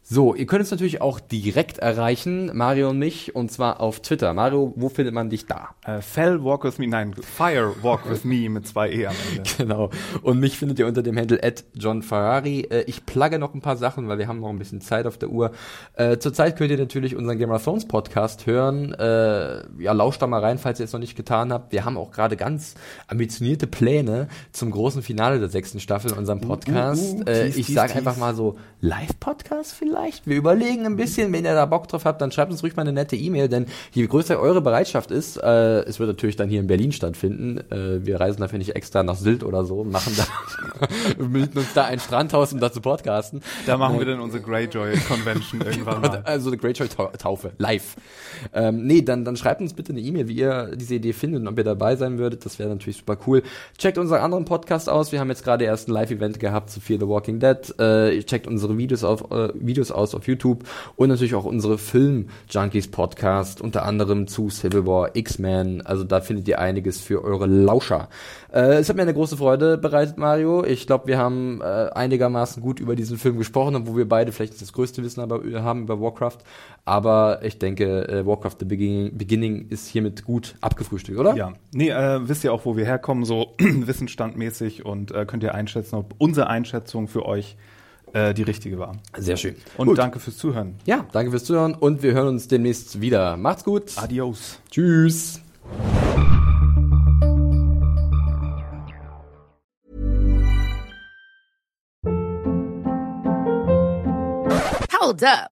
So, ihr könnt uns natürlich auch direkt erreichen, Mario und mich, und zwar auf Twitter. Mario, wo findet man dich da? Äh, Fell Walk With Me, nein, Fire Walk With Me mit zwei E am Ende. Genau. Und mich findet ihr unter dem Handle at John Ferrari. Äh, ich plugge noch ein paar Sachen, weil wir haben noch ein bisschen Zeit auf der Uhr. Äh, zurzeit könnt ihr natürlich unseren Game of Thrones Podcast hören. Äh, ja, lauscht da mal rein, falls ihr es noch nicht getan habt. Wir haben auch gerade ganz ambitionierte Pläne zum großen Finale der sechsten Staffel in unserem Podcast. Uh, uh, uh, äh, ich sage einfach mal so, Live-Podcast vielleicht? Vielleicht. Wir überlegen ein bisschen, wenn ihr da Bock drauf habt, dann schreibt uns ruhig mal eine nette E-Mail, denn je größer eure Bereitschaft ist, äh, es wird natürlich dann hier in Berlin stattfinden. Äh, wir reisen dafür nicht extra nach Sylt oder so, machen da, mieten uns da ein Strandhaus, um da zu podcasten. Da machen wir dann unsere Greyjoy Convention irgendwann mal. Also eine Greyjoy Taufe, live. Ähm, nee, dann, dann schreibt uns bitte eine E-Mail, wie ihr diese Idee findet und ob ihr dabei sein würdet. Das wäre natürlich super cool. Checkt unseren anderen Podcast aus. Wir haben jetzt gerade erst ein Live-Event gehabt zu Fear the Walking Dead. Äh, checkt unsere Videos auf, äh, Videos aus auf YouTube und natürlich auch unsere Film-Junkies Podcast, unter anderem zu Civil War, X-Men. Also da findet ihr einiges für eure Lauscher. Äh, es hat mir eine große Freude bereitet, Mario. Ich glaube, wir haben äh, einigermaßen gut über diesen Film gesprochen, obwohl wir beide vielleicht nicht das größte Wissen aber, äh, haben über Warcraft. Aber ich denke, äh, Warcraft The Beginning, Beginning ist hiermit gut abgefrühstückt, oder? Ja. Nee, äh, wisst ihr auch, wo wir herkommen, so wissensstandmäßig und äh, könnt ihr einschätzen, ob unsere Einschätzung für euch äh, die richtige war. Sehr schön. Und gut. danke fürs Zuhören. Ja, danke fürs Zuhören und wir hören uns demnächst wieder. Macht's gut. Adios. Tschüss. Hold up.